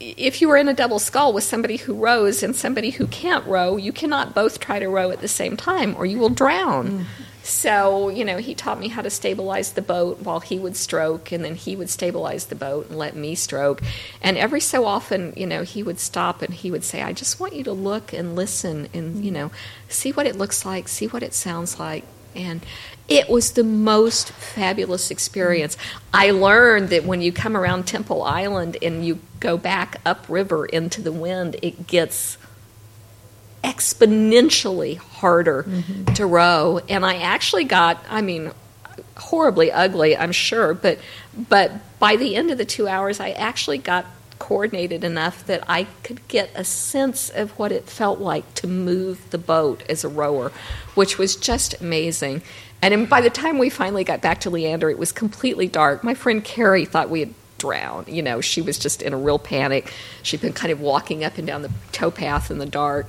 if you are in a double scull with somebody who rows and somebody who can't row, you cannot both try to row at the same time or you will drown. Mm. So, you know, he taught me how to stabilize the boat while he would stroke, and then he would stabilize the boat and let me stroke. And every so often, you know, he would stop and he would say, I just want you to look and listen and, you know, see what it looks like, see what it sounds like. And it was the most fabulous experience. I learned that when you come around Temple Island and you go back upriver into the wind, it gets exponentially harder mm-hmm. to row. And I actually got, I mean, horribly ugly, I'm sure, but but by the end of the two hours, I actually got coordinated enough that I could get a sense of what it felt like to move the boat as a rower, which was just amazing. And by the time we finally got back to Leander, it was completely dark. My friend Carrie thought we had drowned. You know, she was just in a real panic. She'd been kind of walking up and down the towpath in the dark.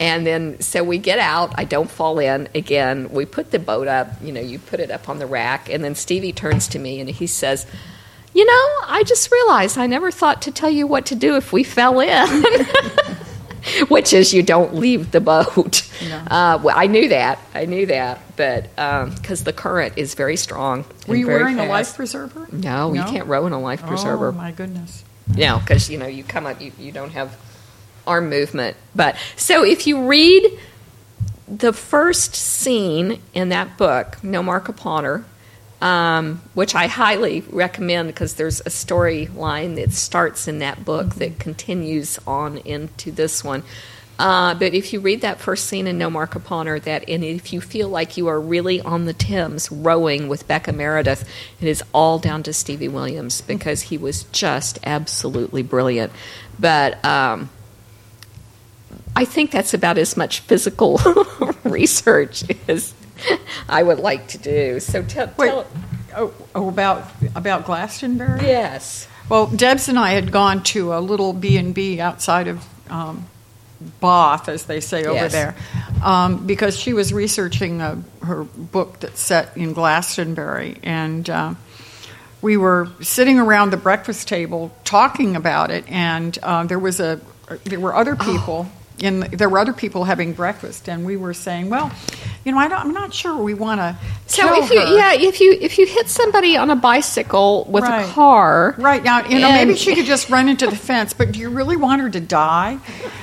And then, so we get out. I don't fall in again. We put the boat up. You know, you put it up on the rack. And then Stevie turns to me and he says, You know, I just realized I never thought to tell you what to do if we fell in. Which is you don't leave the boat. No. Uh, well, I knew that. I knew that, but because um, the current is very strong. Were you wearing fast. a life preserver? No, no, you can't row in a life preserver. Oh my goodness! No, because you know you come up, you, you don't have arm movement. But so if you read the first scene in that book, No Mark Upon Her, um, which I highly recommend because there's a storyline that starts in that book mm-hmm. that continues on into this one. Uh, but if you read that first scene in No Mark Upon Her, that and if you feel like you are really on the Thames rowing with Becca Meredith, it is all down to Stevie Williams because he was just absolutely brilliant. But um, I think that's about as much physical research as I would like to do. So tell, Wait, tell oh, oh, about about Glastonbury. Yes. Well, Debs and I had gone to a little B and B outside of um, Bath, as they say over yes. there, um, because she was researching a, uh, her book that's set in Glastonbury, and uh, we were sitting around the breakfast table talking about it, and uh, there was a there were other people. Oh and there were other people having breakfast, and we were saying, "Well, you know, I am not sure we want to." So if you, her. yeah, if you if you hit somebody on a bicycle with right. a car, right now, you know, maybe she could just run into the fence, but do you really want her to die?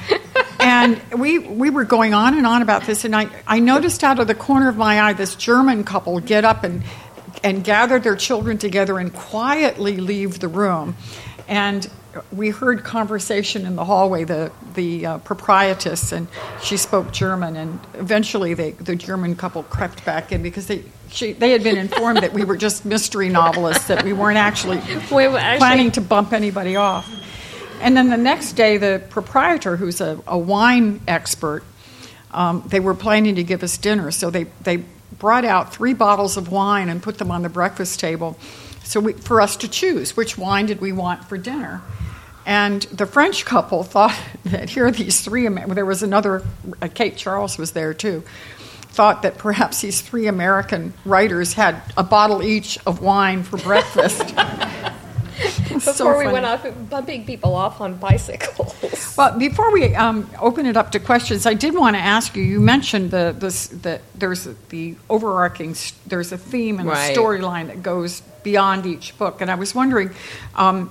and we we were going on and on about this, and I I noticed out of the corner of my eye this German couple get up and and gather their children together and quietly leave the room, and we heard conversation in the hallway, the, the uh, proprietress, and she spoke German. And eventually, they, the German couple crept back in because they, she, they had been informed that we were just mystery novelists, that we weren't actually, we were actually planning to bump anybody off. And then the next day, the proprietor, who's a, a wine expert, um, they were planning to give us dinner. So they, they brought out three bottles of wine and put them on the breakfast table. So we, for us to choose which wine did we want for dinner. And the French couple thought that here are these three, there was another, uh, Kate Charles was there too, thought that perhaps these three American writers had a bottle each of wine for breakfast. before so we went off bumping people off on bicycles. Well, before we um, open it up to questions, I did want to ask you. You mentioned the this, the there's the overarching there's a theme and right. a storyline that goes beyond each book, and I was wondering. Um,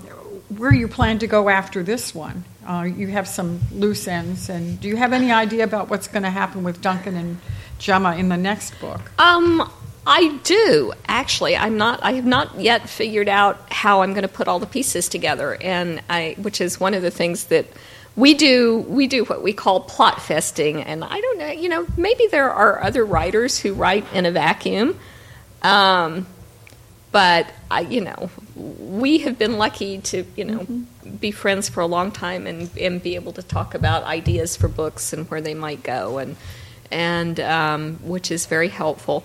where you plan to go after this one? Uh, you have some loose ends, and do you have any idea about what's going to happen with Duncan and Gemma in the next book? Um, I do actually. I'm not. I have not yet figured out how I'm going to put all the pieces together, and I, which is one of the things that we do. We do what we call plot festing, and I don't know. You know, maybe there are other writers who write in a vacuum. Um, but I, you know, we have been lucky to, you know, mm-hmm. be friends for a long time and, and be able to talk about ideas for books and where they might go, and and um, which is very helpful.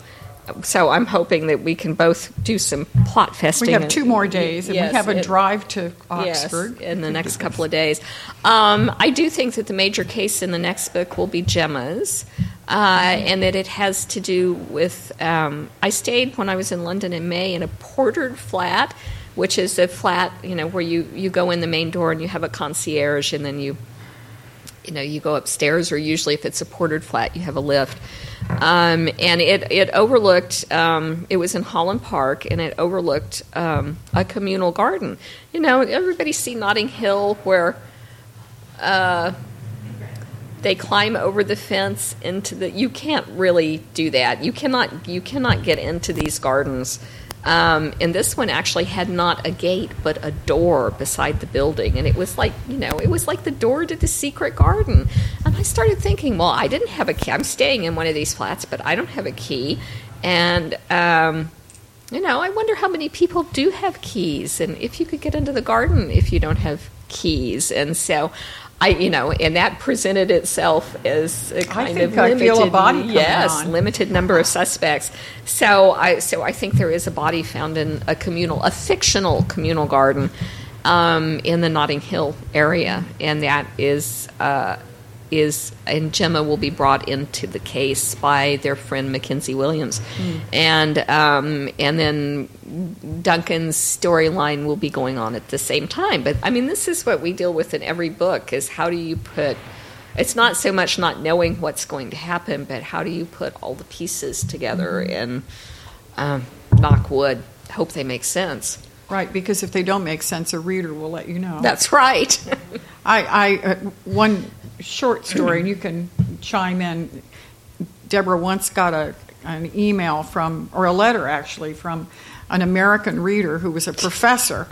So I'm hoping that we can both do some plot festing. We have two more days, and yes, we have a it, drive to Oxford yes, in the next couple of days. Um, I do think that the major case in the next book will be Gemma's. Uh, and that it has to do with. Um, I stayed when I was in London in May in a portered flat which is a flat, you know, where you, you go in the main door and you have a concierge, and then you you know you go upstairs, or usually if it's a portered flat, you have a lift. Um, and it it overlooked. Um, it was in Holland Park, and it overlooked um, a communal garden. You know, everybody see Notting Hill where. Uh, they climb over the fence into the you can't really do that. You cannot you cannot get into these gardens. Um, and this one actually had not a gate but a door beside the building. And it was like you know it was like the door to the secret garden. And i started thinking well i didn't have a key. I'm staying in one of these flats but i don't have a key. And um, you know i wonder how many people do have keys. And if you could get into the garden if you don't have keys. And so I, you know, and that presented itself as a kind of limited, feel a body yes, limited number of suspects. So I, so I think there is a body found in a communal, a fictional communal garden um, in the Notting Hill area, and that is. Uh, is and Gemma will be brought into the case by their friend Mackenzie Williams, and um, and then Duncan's storyline will be going on at the same time. But I mean, this is what we deal with in every book: is how do you put? It's not so much not knowing what's going to happen, but how do you put all the pieces together and um, knock wood, hope they make sense. Right, because if they don't make sense, a reader will let you know. That's right. I, I uh, one short story, and you can chime in. Deborah once got a an email from, or a letter actually, from an American reader who was a professor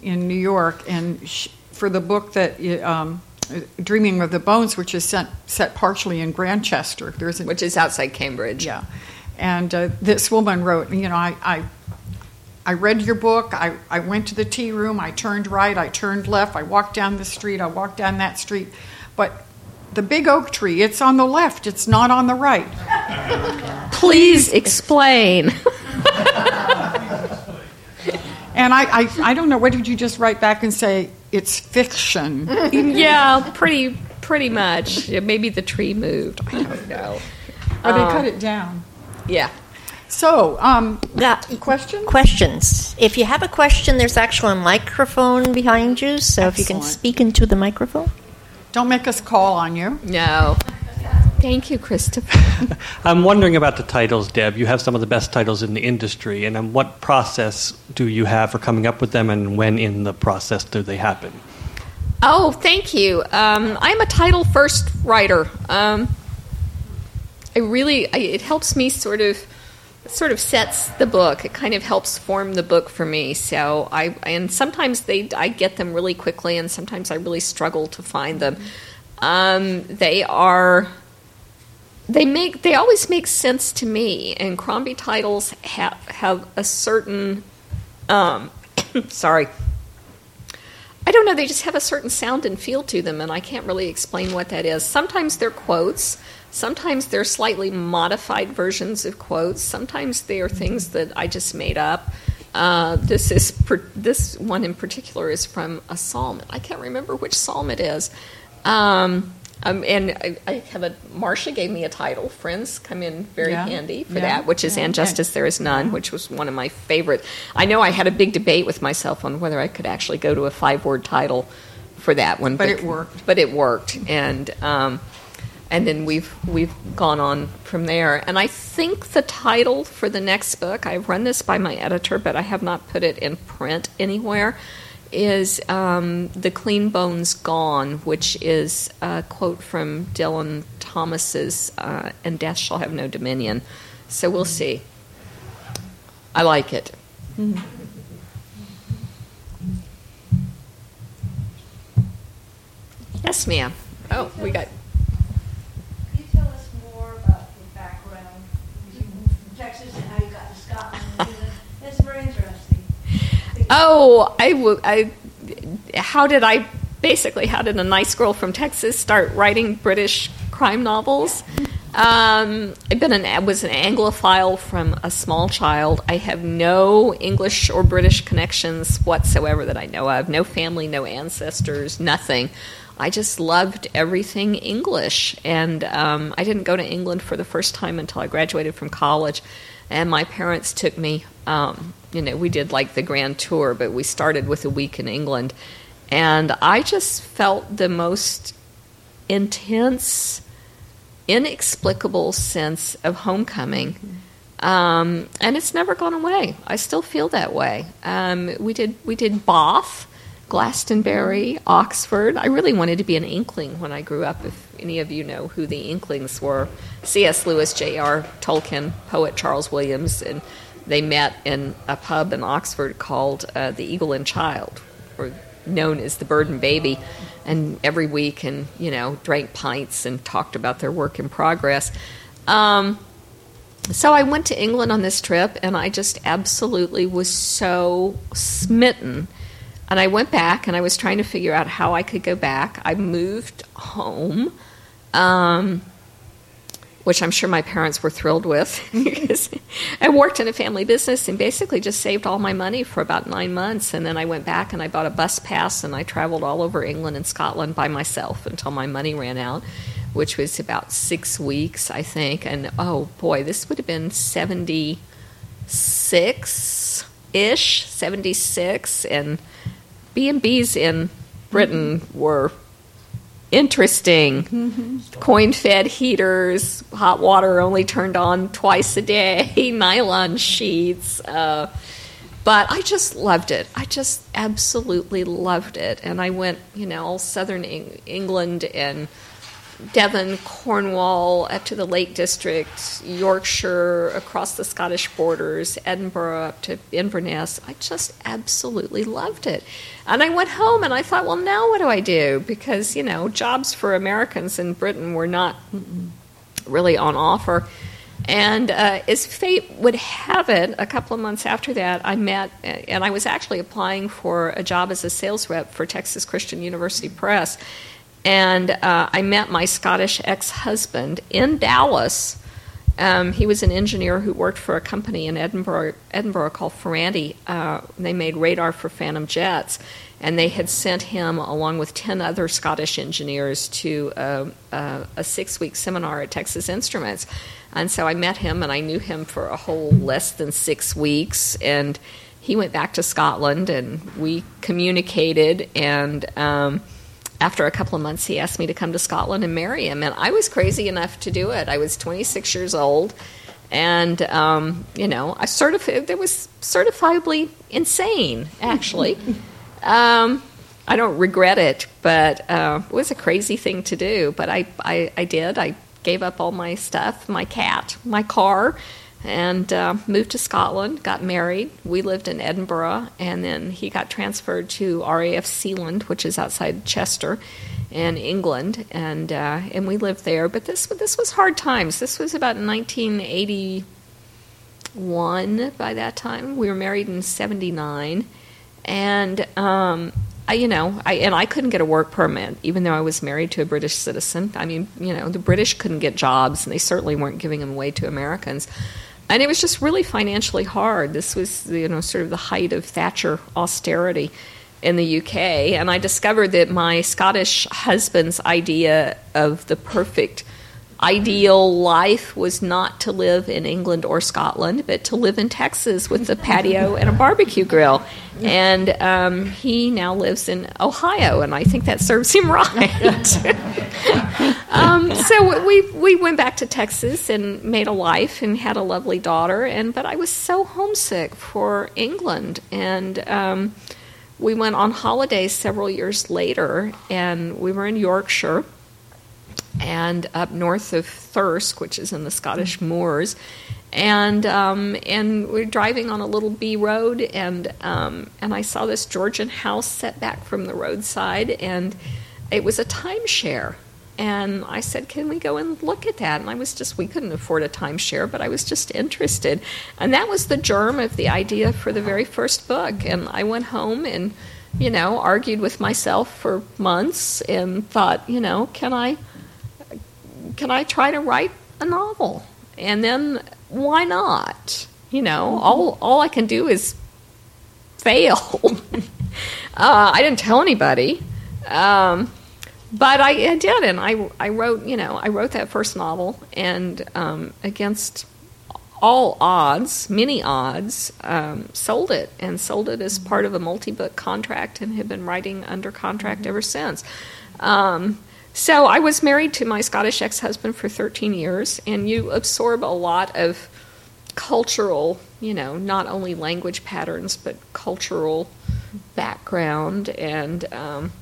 in New York, and sh for the book that um, Dreaming of the Bones, which is set, set partially in Grantchester. There's an, Which is outside Cambridge. yeah, and uh, this woman wrote, you know, I. I I read your book. I, I went to the tea room. I turned right. I turned left. I walked down the street. I walked down that street. But the big oak tree, it's on the left. It's not on the right. Please explain. And I, I, I don't know. What did you just write back and say? It's fiction. yeah, pretty pretty much. Yeah, maybe the tree moved. I don't know. Or they Um, cut it down. Yeah. So, um, Yeah. question? Questions. If you have a question, there's actually a microphone behind you, so if you can speak into the microphone. Don't make us call on you. No. Thank you, Christopher. I'm wondering about the titles, Deb. You have some of the best titles in the industry, and um, what process do you have for coming up with them, and when in the process do they happen? Oh, thank you. Um, I'm a title first writer. Um, I really, I, it helps me sort of, sort of sets the book. It kind of helps form the book for me. So I, and sometimes they, I get them really quickly, and sometimes I really struggle to find them. Um, they are, they make, they always make sense to me. And Crombie titles have have a certain, um, sorry. I don't know. They just have a certain sound and feel to them, and I can't really explain what that is. Sometimes they're quotes. Sometimes they're slightly modified versions of quotes. Sometimes they are things that I just made up. Uh, this is per, this one in particular is from a psalm. I can't remember which psalm it is. Um, um, and I, I have a Marcia gave me a title. Friends come in very Yeah. handy for Yeah. that, which is Yeah. "And Justice There Is None," which was one of my favorite. I know I had a big debate with myself on whether I could actually go to a five-word title for that one, But it worked. But it worked, and um, and then we've we've gone on from there. And I think the title for the next book, I've run this by my editor, but I have not put it in print anywhere. Is um, the clean bones gone, which is a quote from Dylan Thomas's uh, "And death shall have no dominion." So we'll see. I like it. Yes, ma'am. Oh, we got. Can you tell us more about your background? You moved from Texas and how you got to Scotland. and England? It's very interesting. Oh, I, w- I. How did I? Basically, how did a nice girl from Texas start writing British crime novels? Um, I've been an I was an Anglophile from a small child. I have no English or British connections whatsoever that I know of. No family, no ancestors, nothing. I just loved everything English, and um, I didn't go to England for the first time until I graduated from college. and my parents took me. Um, you know, we did like the grand tour, but we started with a week in England, and I just felt the most intense, inexplicable sense of homecoming. Um, and it's never gone away. I still feel that way. Um, we did we did Bath, Glastonbury, Oxford. I really wanted to be an Inkling when I grew up. If any of you know who the Inklings were, C.S. Lewis, J.R. Tolkien, poet Charles Williams, and they met in a pub in Oxford called uh, the Eagle and Child, or known as the Bird and Baby, and every week and you know drank pints and talked about their work in progress. Um, so I went to England on this trip, and I just absolutely was so smitten. And I went back, and I was trying to figure out how I could go back. I moved home, um, which I'm sure my parents were thrilled with. I worked in a family business and basically just saved all my money for about nine months. And then I went back and I bought a bus pass, and I traveled all over England and Scotland by myself until my money ran out which was about six weeks, I think. And oh boy, this would have been 76 ish, 76. And B&Bs in Britain were interesting. Coin fed heaters, hot water only turned on twice a day, nylon sheets. Uh, but I just loved it. I just absolutely loved it. And I went, you know, all southern England and Devon, Cornwall, up to the Lake District, Yorkshire, across the Scottish borders, Edinburgh, up to Inverness. I just absolutely loved it. And I went home and I thought, well, now what do I do? Because, you know, jobs for Americans in Britain were not really on offer. And uh, as fate would have it, a couple of months after that, I met, and I was actually applying for a job as a sales rep for Texas Christian University Press. And uh, I met my Scottish ex husband in Dallas. Um, he was an engineer who worked for a company in Edinburgh, Edinburgh called Ferranti. Uh, they made radar for Phantom jets, and they had sent him along with 10 other Scottish engineers to a, a, a six week seminar at Texas Instruments. And so I met him, and I knew him for a whole less than six weeks. And he went back to Scotland, and we communicated, and um, after a couple of months, he asked me to come to Scotland and marry him. And I was crazy enough to do it. I was 26 years old. And, um, you know, I certified, it was certifiably insane, actually. um, I don't regret it, but uh, it was a crazy thing to do. But I, I, I did. I gave up all my stuff my cat, my car, and uh, moved to Scotland, got married. We lived in Edinburgh, and then he got transferred to RAF Sealand, which is outside Chester in England, and uh, and we lived there. But this this was hard times. This was about 1981 by that time. We were married in 79, and um, I, you know, I and I couldn't get a work permit, even though I was married to a British citizen. I mean, you know, the British couldn't get jobs, and they certainly weren't giving them away to Americans and it was just really financially hard. This was, you know, sort of the height of Thatcher austerity in the UK, and I discovered that my Scottish husband's idea of the perfect ideal life was not to live in England or Scotland, but to live in Texas with a patio and a barbecue grill. And um, he now lives in Ohio, and I think that serves him right. um, so we we went back to Texas and made a life and had a lovely daughter. And but I was so homesick for England, and um, we went on holidays several years later, and we were in Yorkshire and up north of Thirsk, which is in the Scottish moors. And um, and we're driving on a little B road, and um, and I saw this Georgian house set back from the roadside, and it was a timeshare. And I said, Can we go and look at that? And I was just, we couldn't afford a timeshare, but I was just interested. And that was the germ of the idea for the very first book. And I went home and, you know, argued with myself for months and thought, you know, can I can I try to write a novel? And then why not? You know, mm-hmm. all all I can do is fail. uh, I didn't tell anybody, um, but I, I, did, and I I wrote you know I wrote that first novel, and um, against all odds, many odds, um, sold it and sold it as part of a multi-book contract and have been writing under contract ever since. Um, so I was married to my Scottish ex-husband for 13 years, and you absorb a lot of cultural, you know, not only language patterns but cultural background, and um,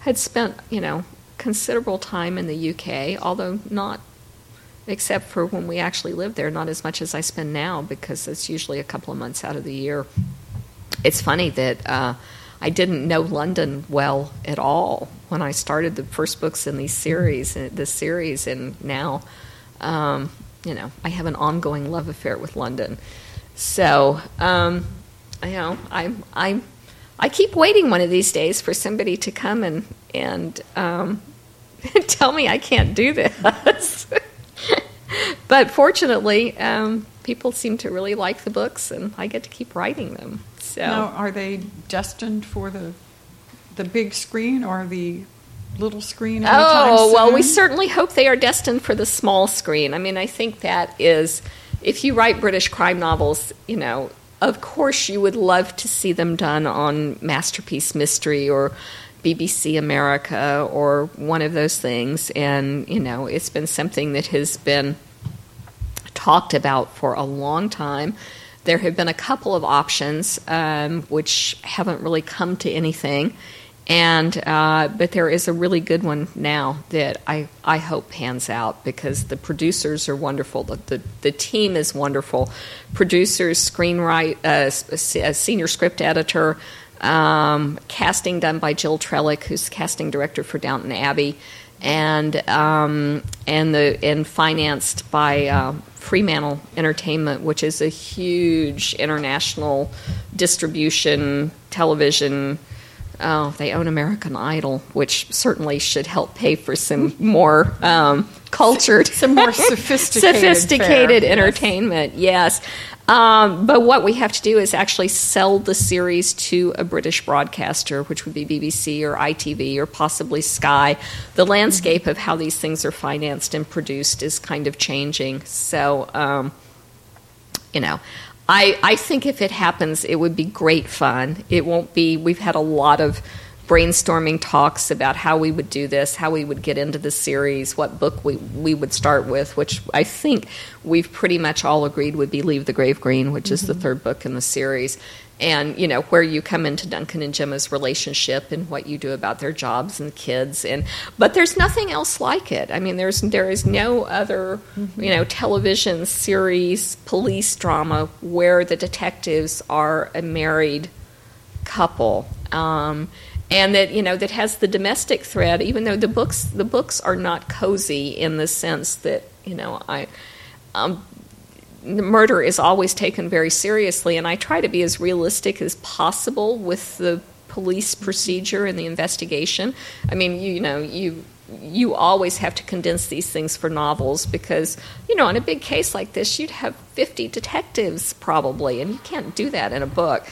had spent, you know, considerable time in the UK, although not except for when we actually lived there, not as much as I spend now because it's usually a couple of months out of the year. It's funny that uh, I didn't know London well at all when I started the first books in these series, uh, this series, and now, um, you know, I have an ongoing love affair with London. So, um, you know, I'm I'm I keep waiting one of these days for somebody to come and and um, tell me I can't do this. but fortunately, um, people seem to really like the books, and I get to keep writing them. So, Now, are they destined for the the big screen or the little screen? anytime oh well, we certainly hope they are destined for the small screen. I mean, I think that is, if you write British crime novels, you know, of course you would love to see them done on Masterpiece Mystery or. BBC America or one of those things, and you know, it's been something that has been talked about for a long time. There have been a couple of options um, which haven't really come to anything, and uh, but there is a really good one now that I, I hope pans out because the producers are wonderful. The, the, the team is wonderful. Producers, screenwrite, uh, a senior script editor, um, casting done by Jill Trevellick, who's casting director for Downton Abbey, and um, and the and financed by uh, Fremantle Entertainment, which is a huge international distribution television. Oh, they own American Idol, which certainly should help pay for some more um, cultured, Some more sophisticated sophisticated fare, yes. entertainment. Yes, um, but what we have to do is actually sell the series to a British broadcaster, which would be BBC or ITV or possibly Sky. The landscape of how these things are financed and produced is kind of changing. So, um, you know, I, I think if it happens, it would be great fun. It won't be, we've had a lot of brainstorming talks about how we would do this, how we would get into the series, what book we, we would start with, which I think we've pretty much all agreed would be Leave the Grave Green, which is the third book in the series. And, you know, where you come into Duncan and Gemma's relationship and what you do about their jobs and kids. And, but there's nothing else like it. I mean, there's, there is no other, you know, television series, police drama where the detectives are a married couple. Um, and that you know that has the domestic thread, even though the books the books are not cozy in the sense that you know I um, the murder is always taken very seriously, and I try to be as realistic as possible with the police procedure and the investigation. I mean, you, you know, you you always have to condense these things for novels because you know, in a big case like this, you'd have fifty detectives probably, and you can't do that in a book.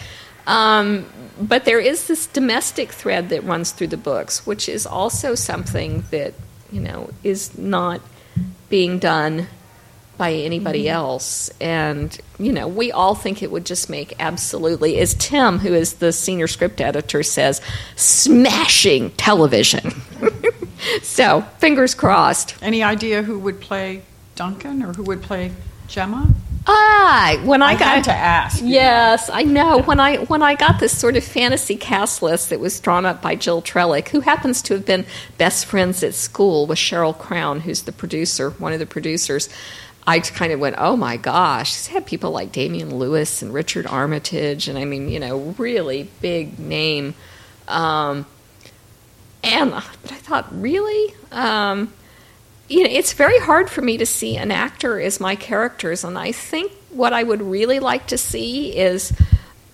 Um, but there is this domestic thread that runs through the books, which is also something that you know is not being done by anybody else. And, you know, we all think it would just make absolutely, as Tim, who is the senior script editor, says, smashing television. so, fingers crossed. Any idea who would play Duncan or who would play Gemma? Ah, when I, I got had to ask. Yes, I know. When I when I got this sort of fantasy cast list that was drawn up by Jill Trevellick, who happens to have been best friends at school with Cheryl Crown, who's the producer, one of the producers, I kind of went, "Oh my gosh!" She's had people like Damian Lewis and Richard Armitage, and I mean, you know, really big name. Um, and but I thought, really, um, you know, it's very hard for me to see an actor as my characters, and I think what I would really like to see is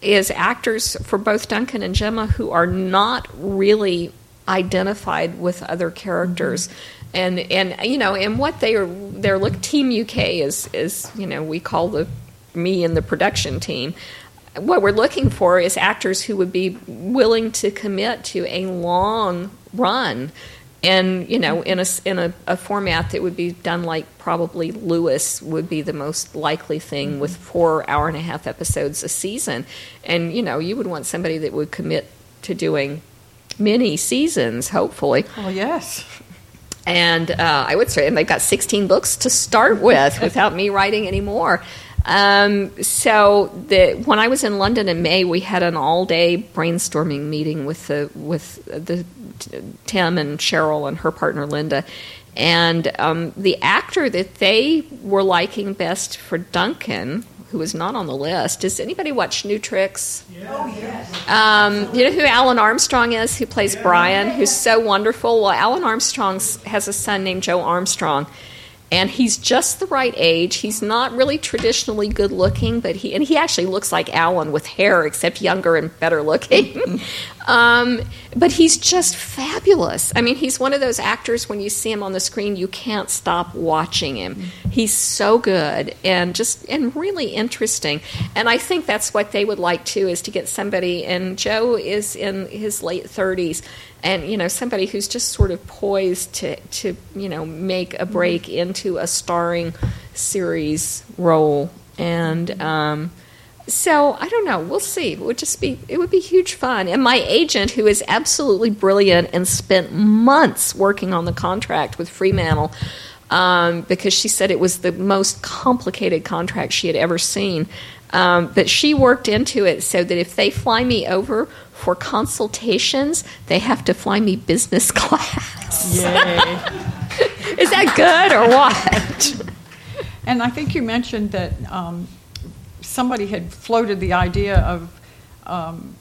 is actors for both Duncan and Gemma who are not really identified with other characters. Mm-hmm. And and you know, and what they are they're look Team UK is is, you know, we call the me and the production team. What we're looking for is actors who would be willing to commit to a long run and you know in a in a, a format that would be done like probably Lewis would be the most likely thing with four hour and a half episodes a season, and you know you would want somebody that would commit to doing many seasons, hopefully. Well, yes. And uh, I would say, and they've got 16 books to start with without me writing any more. Um, so the, when I was in London in May, we had an all-day brainstorming meeting with the with the Tim and Cheryl and her partner Linda, and um, the actor that they were liking best for Duncan, who was not on the list. Does anybody watch New Tricks? Um, you know who Alun Armstrong is, who plays Brian, who's so wonderful? Well, Alun Armstrong has a son named Joe Armstrong, and he's just the right age. He's not really traditionally good looking, but he and he actually looks like Alun with hair, except younger and better looking. um, but he's just fabulous. I mean, he's one of those actors when you see him on the screen, you can't stop watching him. He's so good and just and really interesting. And I think that's what they would like too is to get somebody. And Joe is in his late thirties, and you know somebody who's just sort of poised to to you know make a break into a starring series role. And um, so I don't know. We'll see. It would just be it would be huge fun. And my agent, who is absolutely brilliant and spent months working on the contract with Fremantle, um, because she said it was the most complicated contract she had ever seen. Um, but she worked into it so that if they fly me over for consultations, they have to fly me business class. Yay. Is that good or what? and I think you mentioned that um, somebody had floated the idea of um,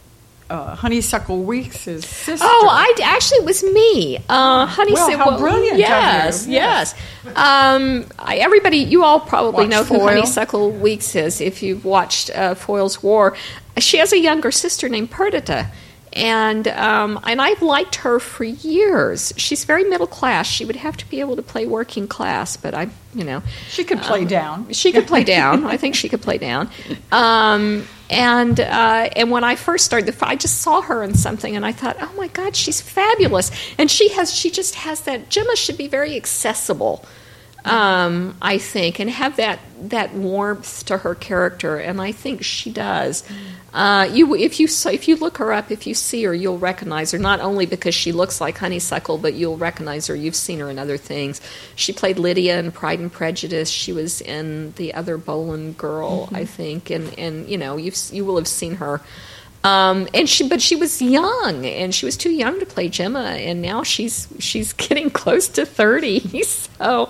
uh, Honeysuckle Weeks' sister. Oh, I actually it was me. Uh, honey Well, how well, brilliant of Yes, you. yes. Um, I, everybody, you all probably Watch know who Honeysuckle Weeks is if you've watched uh, Foyle's War. She has a younger sister named Perdita. And um, and I've liked her for years. She's very middle class. She would have to be able to play working class, but I, you know, She could play down. she could play down. I think she could play down. Um, and uh, and when I first started, I just saw her in something, and I thought, oh my God, she's fabulous. And she has, she just has that. Gemma should be very accessible, um, I think, and have that that warmth to her character, and I think she does. Uh, you, if you if you look her up, if you see her, you'll recognize her. Not only because she looks like Honeysuckle, but you'll recognize her. You've seen her in other things. She played Lydia in Pride and Prejudice. She was in the other Boland Girl, I think, and and you know you you will have seen her. Um, and she, but she was young, and she was too young to play Gemma, and now she's she's getting close to thirty. So,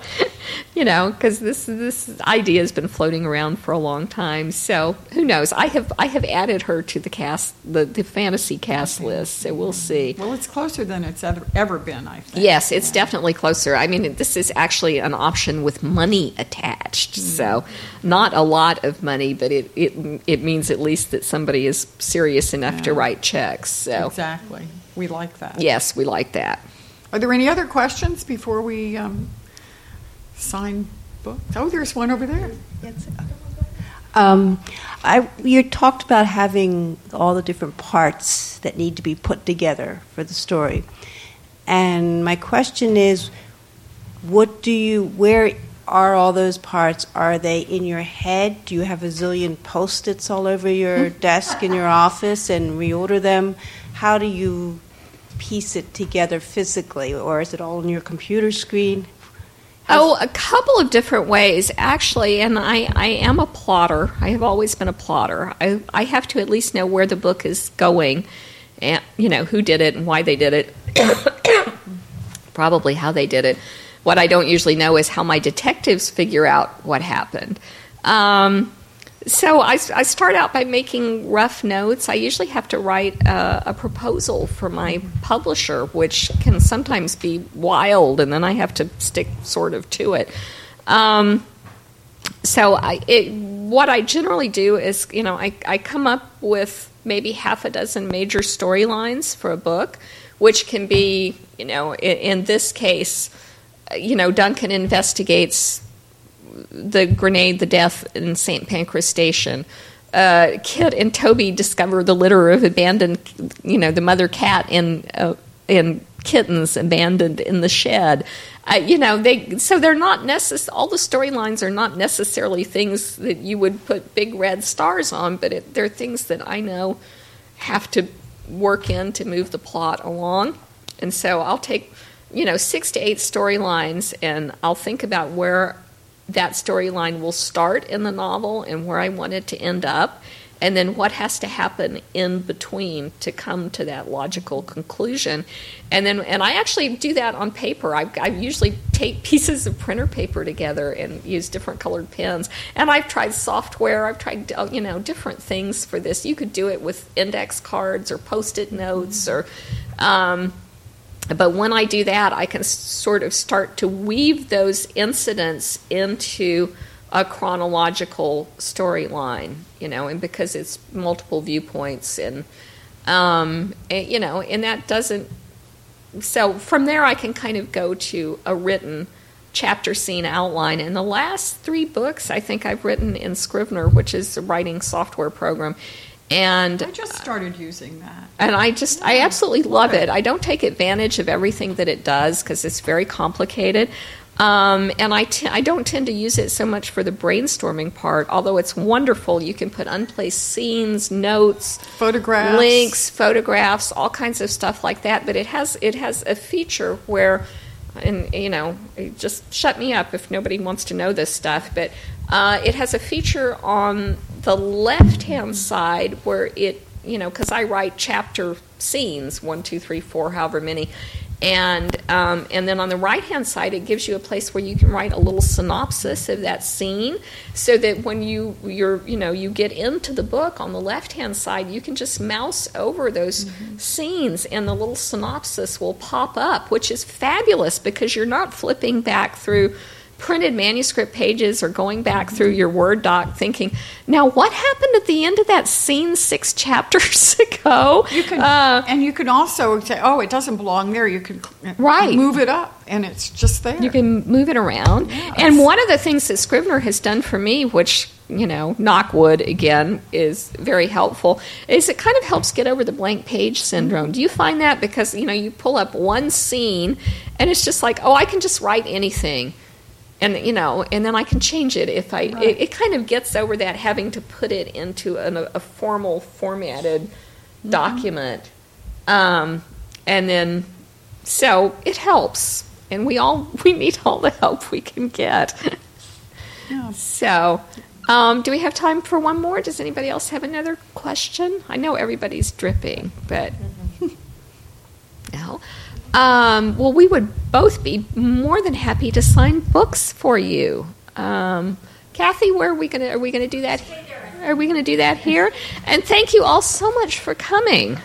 you know, because this this idea has been floating around for a long time. So who knows? I have I have added her to the cast, the the fantasy cast list. So we'll see. Well, it's closer than it's ever, ever been, I think. Yes, it's definitely closer. I mean, this is actually an option with money attached. So, not a lot of money, but it, it it means at least that somebody is serious enough to write checks. So, Exactly. We like that. yes, we like that. Are there any other questions before we um, sign books? Oh, there's one over there. Um, I, you talked about having all the different parts that need to be put together for the story. And my question is, what do you, where are all those parts? Are they in your head? Do you have a zillion post its all over your hmm. desk in your office and reorder them? How do you piece it together physically? Or is it all on your computer screen? Oh, a couple of different ways, actually. And I, I am a plotter. I have always been a plotter. I, I have to at least know where the book is going, and you know who did it and why they did it. Probably how they did it. What I don't usually know is how my detectives figure out what happened. Um, so I, I start out by making rough notes. I usually have to write uh, a proposal for my publisher, which can sometimes be wild, and then I have to stick sort of to it. Um, so I, it, what I generally do is, you know, I, I come up with maybe half a dozen major storylines for a book, which can be, you know, in, in this case, you know, Duncan investigates the grenade, the death in St. Pancras Station. Uh, Kit and Toby discover the litter of abandoned, you know, the mother cat and uh, in kittens abandoned in the shed. Uh, you know, they so they're not necess- All the storylines are not necessarily things that you would put big red stars on, but it, they're things that I know have to work in to move the plot along. And so I'll take, you know, six to eight storylines, and I'll think about where that storyline will start in the novel and where I want it to end up, and then what has to happen in between to come to that logical conclusion. And then, and I actually do that on paper. I, I usually tape pieces of printer paper together and use different colored pens. And I've tried software. I've tried, uh, you know, different things for this. You could do it with index cards or post-it notes or. Um, but when I do that, I can sort of start to weave those incidents into a chronological storyline, you know, and because it's multiple viewpoints, and, um, and, you know, and that doesn't. So from there, I can kind of go to a written chapter scene outline. And the last three books I think I've written in Scrivener, which is a writing software program, and I just started using that. and I just I absolutely love it. I don't take advantage of everything that it does because it's very complicated. Um, and I t- I don't tend to use it so much for the brainstorming part, although it's wonderful. You can put unplaced scenes, notes, Photographs. links, photographs, all kinds of stuff like that. But it has it has a feature where, and you know, it just shut me up if nobody wants to know this stuff. But uh, it has a feature on the left hand side where it you know because I write chapter scenes one two three four however many. And um, and then on the right hand side, it gives you a place where you can write a little synopsis of that scene, so that when you you're you know you get into the book on the left hand side, you can just mouse over those scenes, and the little synopsis will pop up, which is fabulous because you're not flipping back through printed manuscript pages or going back through your Word doc thinking, now what happened at the end of that scene six chapters ago? You can, Uh, and you can also say, "Oh, it doesn't belong there." You can Right. move it up, and it's just there. You can move it around. And one of the things that Scrivener has done for me, which, you know, knockwood again, is very helpful, is it kind of helps get over the blank page syndrome. Do you find that? Because, you know, you pull up one scene and it's just like, oh, I can just write anything. And, you know, and then I can change it if I. It, it kind of gets over that having to put it into an, a formal, formatted document. Um, and then so it helps. And we all we need all the help we can get. So um, do we have time for one more? Does anybody else have another question? I know everybody's dripping but no um, well we would both be more than happy to sign books for you. Um, kathy where are we gonna are we gonna do that? Are we gonna do that here? And thank you all so much for coming